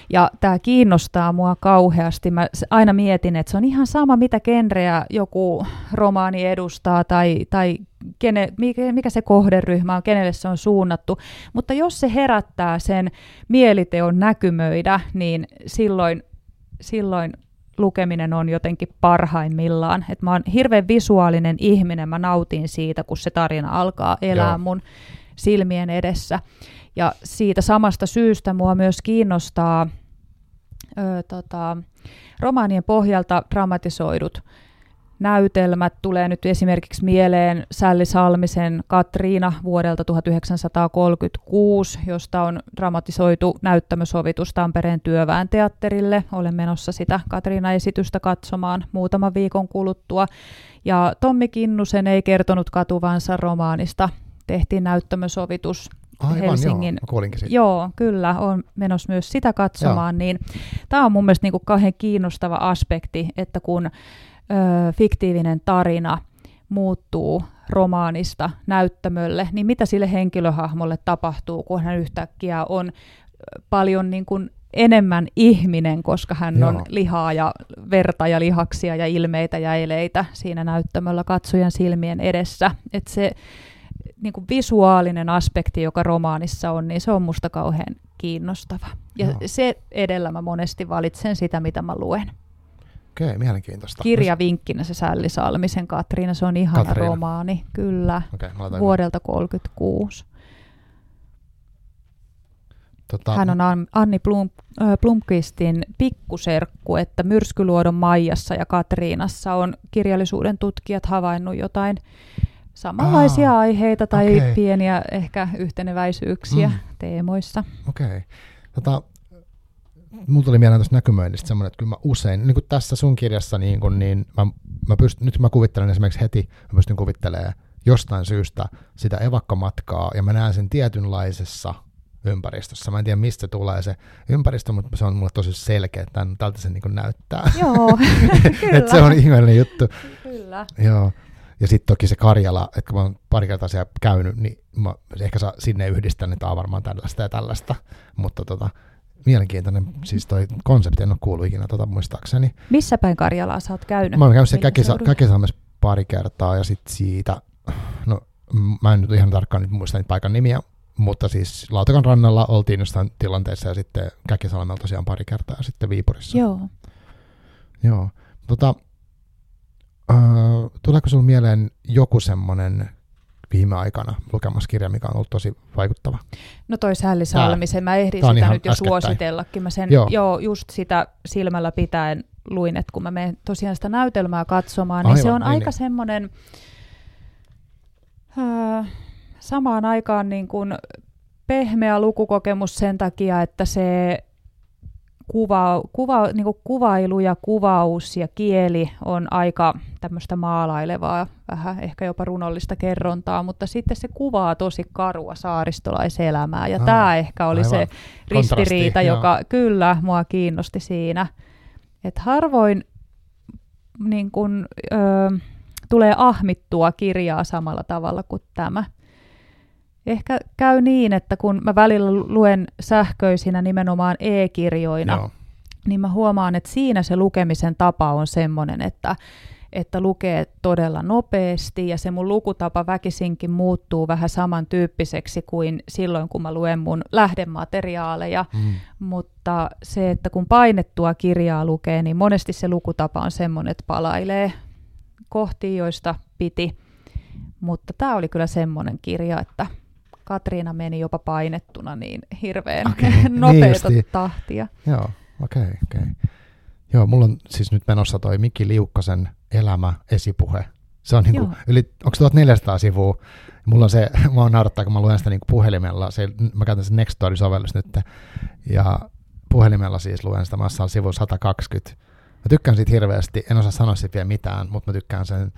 Speaker 2: Ja tämä kiinnostaa mua kauheasti. Mä aina mietin, että se on ihan sama, mitä genreä joku romaani edustaa tai, tai kene, mikä se kohderyhmä on, kenelle se on suunnattu. Mutta jos se herättää sen mieliteon näkymöidä, niin silloin, silloin lukeminen on jotenkin parhaimmillaan. Et mä oon hirveän visuaalinen ihminen, mä nautin siitä, kun se tarina alkaa elää Joo. mun silmien edessä. Ja siitä samasta syystä mua myös kiinnostaa ö, tota, romaanien pohjalta dramatisoidut näytelmät. Tulee nyt esimerkiksi mieleen Sälli Salmisen Katriina vuodelta 1936, josta on dramatisoitu näyttämösovitus Tampereen työväen teatterille. Olen menossa sitä Katriina-esitystä katsomaan muutaman viikon kuluttua. Ja Tommi Kinnusen ei kertonut katuvansa romaanista. Tehtiin näyttämösovitus
Speaker 1: Aivan,
Speaker 2: Helsingin.
Speaker 1: Joo,
Speaker 2: joo, kyllä, on menossa myös sitä katsomaan. Niin, tämä on mun mielestä niin kuin kauhean kiinnostava aspekti, että kun ö, fiktiivinen tarina muuttuu romaanista näyttämölle, niin mitä sille henkilöhahmolle tapahtuu, kun hän yhtäkkiä on paljon niin kuin enemmän ihminen, koska hän Joo. on lihaa ja verta ja lihaksia ja ilmeitä ja eleitä siinä näyttämöllä katsojan silmien edessä. Et se niin kuin visuaalinen aspekti, joka romaanissa on, niin se on musta kauhean kiinnostava. Ja Joo. se edellä mä monesti valitsen sitä, mitä mä luen.
Speaker 1: Okei, okay, mielenkiintoista.
Speaker 2: Kirjavinkkinä se Sälli Salmisen Katriina, se on ihana Katriina. romaani, kyllä, okay, vuodelta 1936. Tota... Hän on Anni Blum, Blumqvistin pikkuserkku, että Myrskyluodon Maijassa ja Katriinassa on kirjallisuuden tutkijat havainnut jotain samanlaisia Aa, aiheita tai okay. pieniä ehkä yhteneväisyyksiä mm. teemoissa.
Speaker 1: Okei. Okay. Tota, mulla tuli mieleen tuosta näkymöinnistä semmoinen, että kyllä mä usein, niin kuin tässä sun kirjassa, niin, kun, niin mä, mä pyst, nyt mä kuvittelen esimerkiksi heti, mä pystyn kuvittelemaan jostain syystä sitä evakkomatkaa, ja mä näen sen tietynlaisessa ympäristössä. Mä en tiedä, mistä tulee se ympäristö, mutta se on mulle tosi selkeä, että tältä se niin näyttää.
Speaker 2: Joo, kyllä.
Speaker 1: että se on ihmeellinen juttu.
Speaker 2: Kyllä.
Speaker 1: Joo. Ja sitten toki se Karjala, että kun mä oon pari kertaa siellä käynyt, niin mä ehkä saa sinne yhdistän, että on varmaan tällaista ja tällaista. Mutta tota, mielenkiintoinen, siis toi konsepti, en ole kuullut ikinä tota muistaakseni.
Speaker 2: Missä päin Karjalaa sä oot käynyt?
Speaker 1: Mä oon käynyt se Käkisalmessa pari kertaa ja sitten siitä, no mä en nyt ihan tarkkaan nyt muista niitä paikan nimiä, mutta siis Lautakan rannalla oltiin jostain tilanteessa ja sitten Käkisalmella tosiaan pari kertaa ja sitten Viipurissa.
Speaker 2: Joo.
Speaker 1: Joo. Tota, Uh, tuleeko sinulle mieleen joku semmoinen viime aikana lukemassa kirja, mikä on ollut tosi vaikuttava?
Speaker 2: No toi Sälli Salmisen, mä ehdin sitä nyt jo äskettäin. suositellakin. Mä sen joo. joo. just sitä silmällä pitäen luin, että kun mä menen tosiaan sitä näytelmää katsomaan, niin Aivan, se on niin, aika niin. semmoinen uh, samaan aikaan niin kuin pehmeä lukukokemus sen takia, että se kuva, kuva, niin kuin kuvailu ja kuvaus ja kieli on aika tämmöistä maalailevaa, vähän ehkä jopa runollista kerrontaa, mutta sitten se kuvaa tosi karua saaristolaiselämää, ja ah, tämä ehkä oli aivan. se ristiriita, joka joo. kyllä mua kiinnosti siinä. Että harvoin niin kun, ö, tulee ahmittua kirjaa samalla tavalla kuin tämä. Ehkä käy niin, että kun mä välillä luen sähköisinä nimenomaan e-kirjoina, Joo. niin mä huomaan, että siinä se lukemisen tapa on semmoinen, että, että lukee todella nopeasti ja se mun lukutapa väkisinkin muuttuu vähän samantyyppiseksi kuin silloin, kun mä luen mun lähdemateriaaleja. Mm. Mutta se, että kun painettua kirjaa lukee, niin monesti se lukutapa on semmoinen, että palailee kohtiin, joista piti. Mutta tämä oli kyllä semmoinen kirja, että Katriina meni jopa painettuna niin hirveän okay, nopeata niin tahtia.
Speaker 1: Joo, okei, okay, okei. Okay. Joo, mulla on siis nyt menossa toi Mikki Liukkasen elämä esipuhe. Se on niinku yli, onko 1400 sivua? Mulla on se, mä naurattaa, kun mä luen sitä niinku puhelimella, se, mä käytän sen Nextory-sovellus nyt, ja puhelimella siis luen sitä massalla sivu 120. Mä tykkään siitä hirveästi, en osaa sanoa siitä vielä mitään, mutta mä tykkään sen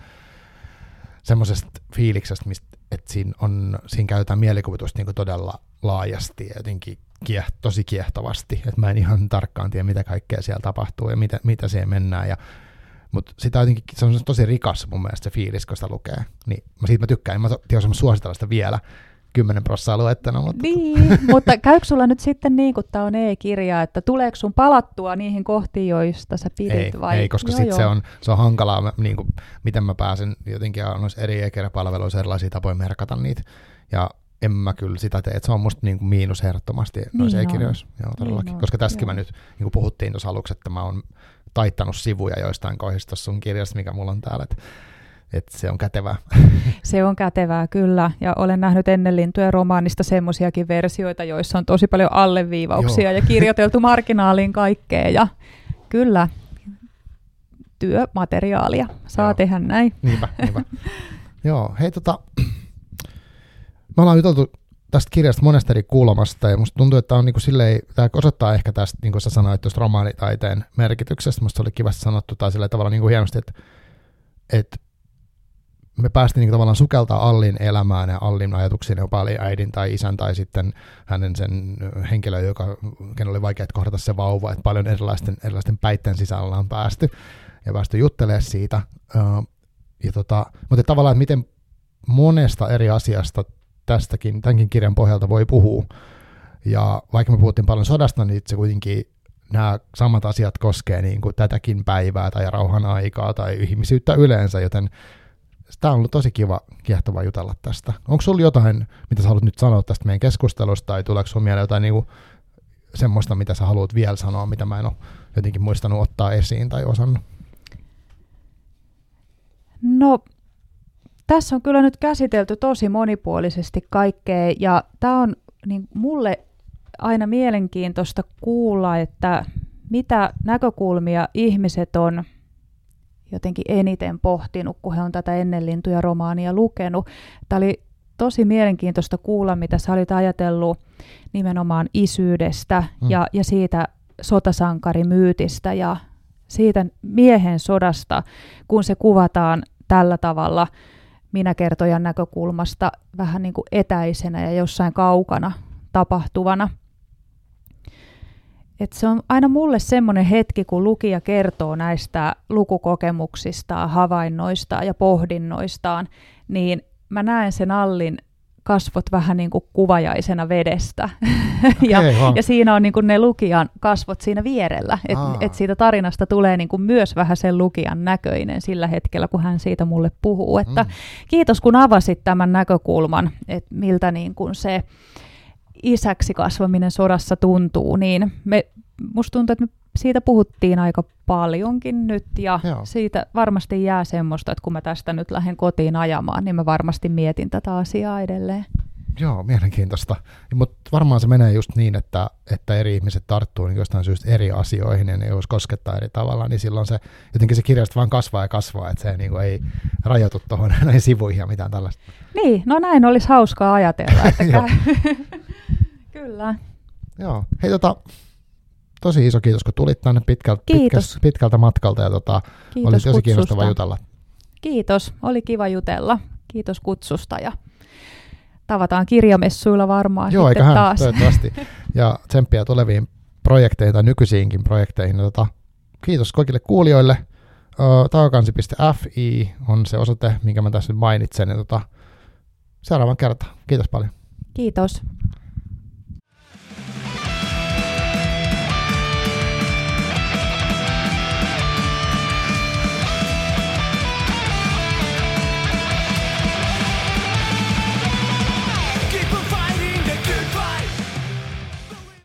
Speaker 1: semmoisesta fiiliksestä, mistä että siinä, on, siinä käytetään mielikuvitusta niin todella laajasti ja jotenkin kieh, tosi kiehtovasti, että mä en ihan tarkkaan tiedä, mitä kaikkea siellä tapahtuu ja mitä, mitä siihen mennään. Ja, mutta sitä jotenkin, se on tosi rikas mun mielestä se fiilis, kun sitä lukee. Niin mä siitä mä tykkään, mä tiedän suositella sitä vielä, 10 prosenttia luettuna. Mutta...
Speaker 2: Niin, mutta käykö sulla nyt sitten niin, kun tämä on e-kirja, että tuleeko sun palattua niihin kohtiin, joista sä pidit
Speaker 1: ei,
Speaker 2: vai?
Speaker 1: Ei, koska sitten se on, se on hankalaa, niin kuin, miten mä pääsen jotenkin noissa eri e-kirjapalveluissa erilaisia tapoja merkata niitä. Ja en mä kyllä sitä tee, että se on musta niin kuin miinus ehdottomasti noissa niin e-kirjoissa. Joo, todellakin. Niin koska tästäkin joo. mä nyt, niin kuin puhuttiin tuossa aluksi, että mä oon taittanut sivuja joistain kohdista sun kirjasta, mikä mulla on täällä. Että että se on kätevää.
Speaker 2: Se on kätevää, kyllä. Ja olen nähnyt ennen lintujen romaanista semmoisiakin versioita, joissa on tosi paljon alleviivauksia Joo. ja kirjoiteltu marginaaliin kaikkea. Ja kyllä, työmateriaalia saa Joo. tehdä näin.
Speaker 1: Niinpä, niinpä. Joo, hei tota, me ollaan juteltu tästä kirjasta monesta eri kulmasta, ja musta tuntuu, että on niinku silleen, tämä osoittaa ehkä tästä, niin kuin sä sanoit, tuosta romaanitaiteen merkityksestä, musta oli kivasti sanottu, tai sillä tavalla niin kuin hienosti, että, että me päästiin niin tavallaan sukeltaa Allin elämään ja Allin ajatuksiin, jopa oli äidin tai isän tai sitten hänen sen henkilön, joka, ken oli vaikea kohdata se vauva, että paljon erilaisten, erilaisten päitten sisällä on päästy ja päästy juttelemaan siitä. Ja tota, mutta tavallaan, että miten monesta eri asiasta tästäkin, tämänkin kirjan pohjalta voi puhua. Ja vaikka me puhuttiin paljon sodasta, niin se kuitenkin nämä samat asiat koskee niin kuin tätäkin päivää tai rauhan aikaa tai ihmisyyttä yleensä, joten Tämä on ollut tosi kiva, kiehtova jutella tästä. Onko sulla jotain, mitä sä haluat nyt sanoa tästä meidän keskustelusta, tai tuleeko sinulla mieleen jotain niinku semmoista, mitä sä haluat vielä sanoa, mitä mä en ole jotenkin muistanut ottaa esiin tai osannut?
Speaker 2: No, tässä on kyllä nyt käsitelty tosi monipuolisesti kaikkea, ja tämä on niin mulle aina mielenkiintoista kuulla, että mitä näkökulmia ihmiset on – jotenkin eniten pohtinut, kun he on tätä ennen lintuja romaania lukenut. Tämä oli tosi mielenkiintoista kuulla, mitä sä olit ajatellut nimenomaan isyydestä mm. ja, ja siitä sotasankarimyytistä ja siitä miehen sodasta, kun se kuvataan tällä tavalla minäkertojan näkökulmasta vähän niin kuin etäisenä ja jossain kaukana tapahtuvana. Et se on aina mulle semmoinen hetki, kun lukija kertoo näistä lukukokemuksistaan, havainnoistaan ja pohdinnoistaan, niin mä näen sen Allin kasvot vähän niin kuin kuvajaisena vedestä. ja, okay, ja siinä on niin kuin ne lukijan kasvot siinä vierellä. Että et siitä tarinasta tulee niin kuin myös vähän sen lukijan näköinen sillä hetkellä, kun hän siitä mulle puhuu. Että mm. Kiitos kun avasit tämän näkökulman, että miltä niin kuin se isäksi kasvaminen sodassa tuntuu, niin me, musta tuntuu, että me siitä puhuttiin aika paljonkin nyt ja Joo. siitä varmasti jää semmoista, että kun mä tästä nyt lähden kotiin ajamaan, niin mä varmasti mietin tätä asiaa edelleen.
Speaker 1: Joo, mielenkiintoista. Mutta varmaan se menee just niin, että, että eri ihmiset tarttuu niin jostain syystä eri asioihin ja ne jos koskettaa eri tavalla, niin silloin se jotenkin se kirjasto vaan kasvaa ja kasvaa, että se niin kuin ei rajoitu tuohon näihin sivuihin ja mitään tällaista.
Speaker 2: Niin, no näin olisi hauskaa ajatella. Että Kyllä.
Speaker 1: Joo. Hei tota, tosi iso kiitos, kun tulit tänne pitkältä,
Speaker 2: Kiitos.
Speaker 1: pitkältä, matkalta ja tota,
Speaker 2: Kiitos
Speaker 1: oli tosi kiinnostava jutella.
Speaker 2: Kiitos, oli kiva jutella. Kiitos kutsusta ja tavataan kirjamessuilla varmaan
Speaker 1: Joo,
Speaker 2: sitten
Speaker 1: eiköhän
Speaker 2: taas.
Speaker 1: toivottavasti. Ja tsemppiä tuleviin projekteihin tai nykyisiinkin projekteihin. Ja Tota, kiitos kaikille kuulijoille. Taukansi.fi on se osoite, minkä mä tässä nyt mainitsen. Ja tota, seuraavan kertaan. Kiitos paljon.
Speaker 2: Kiitos.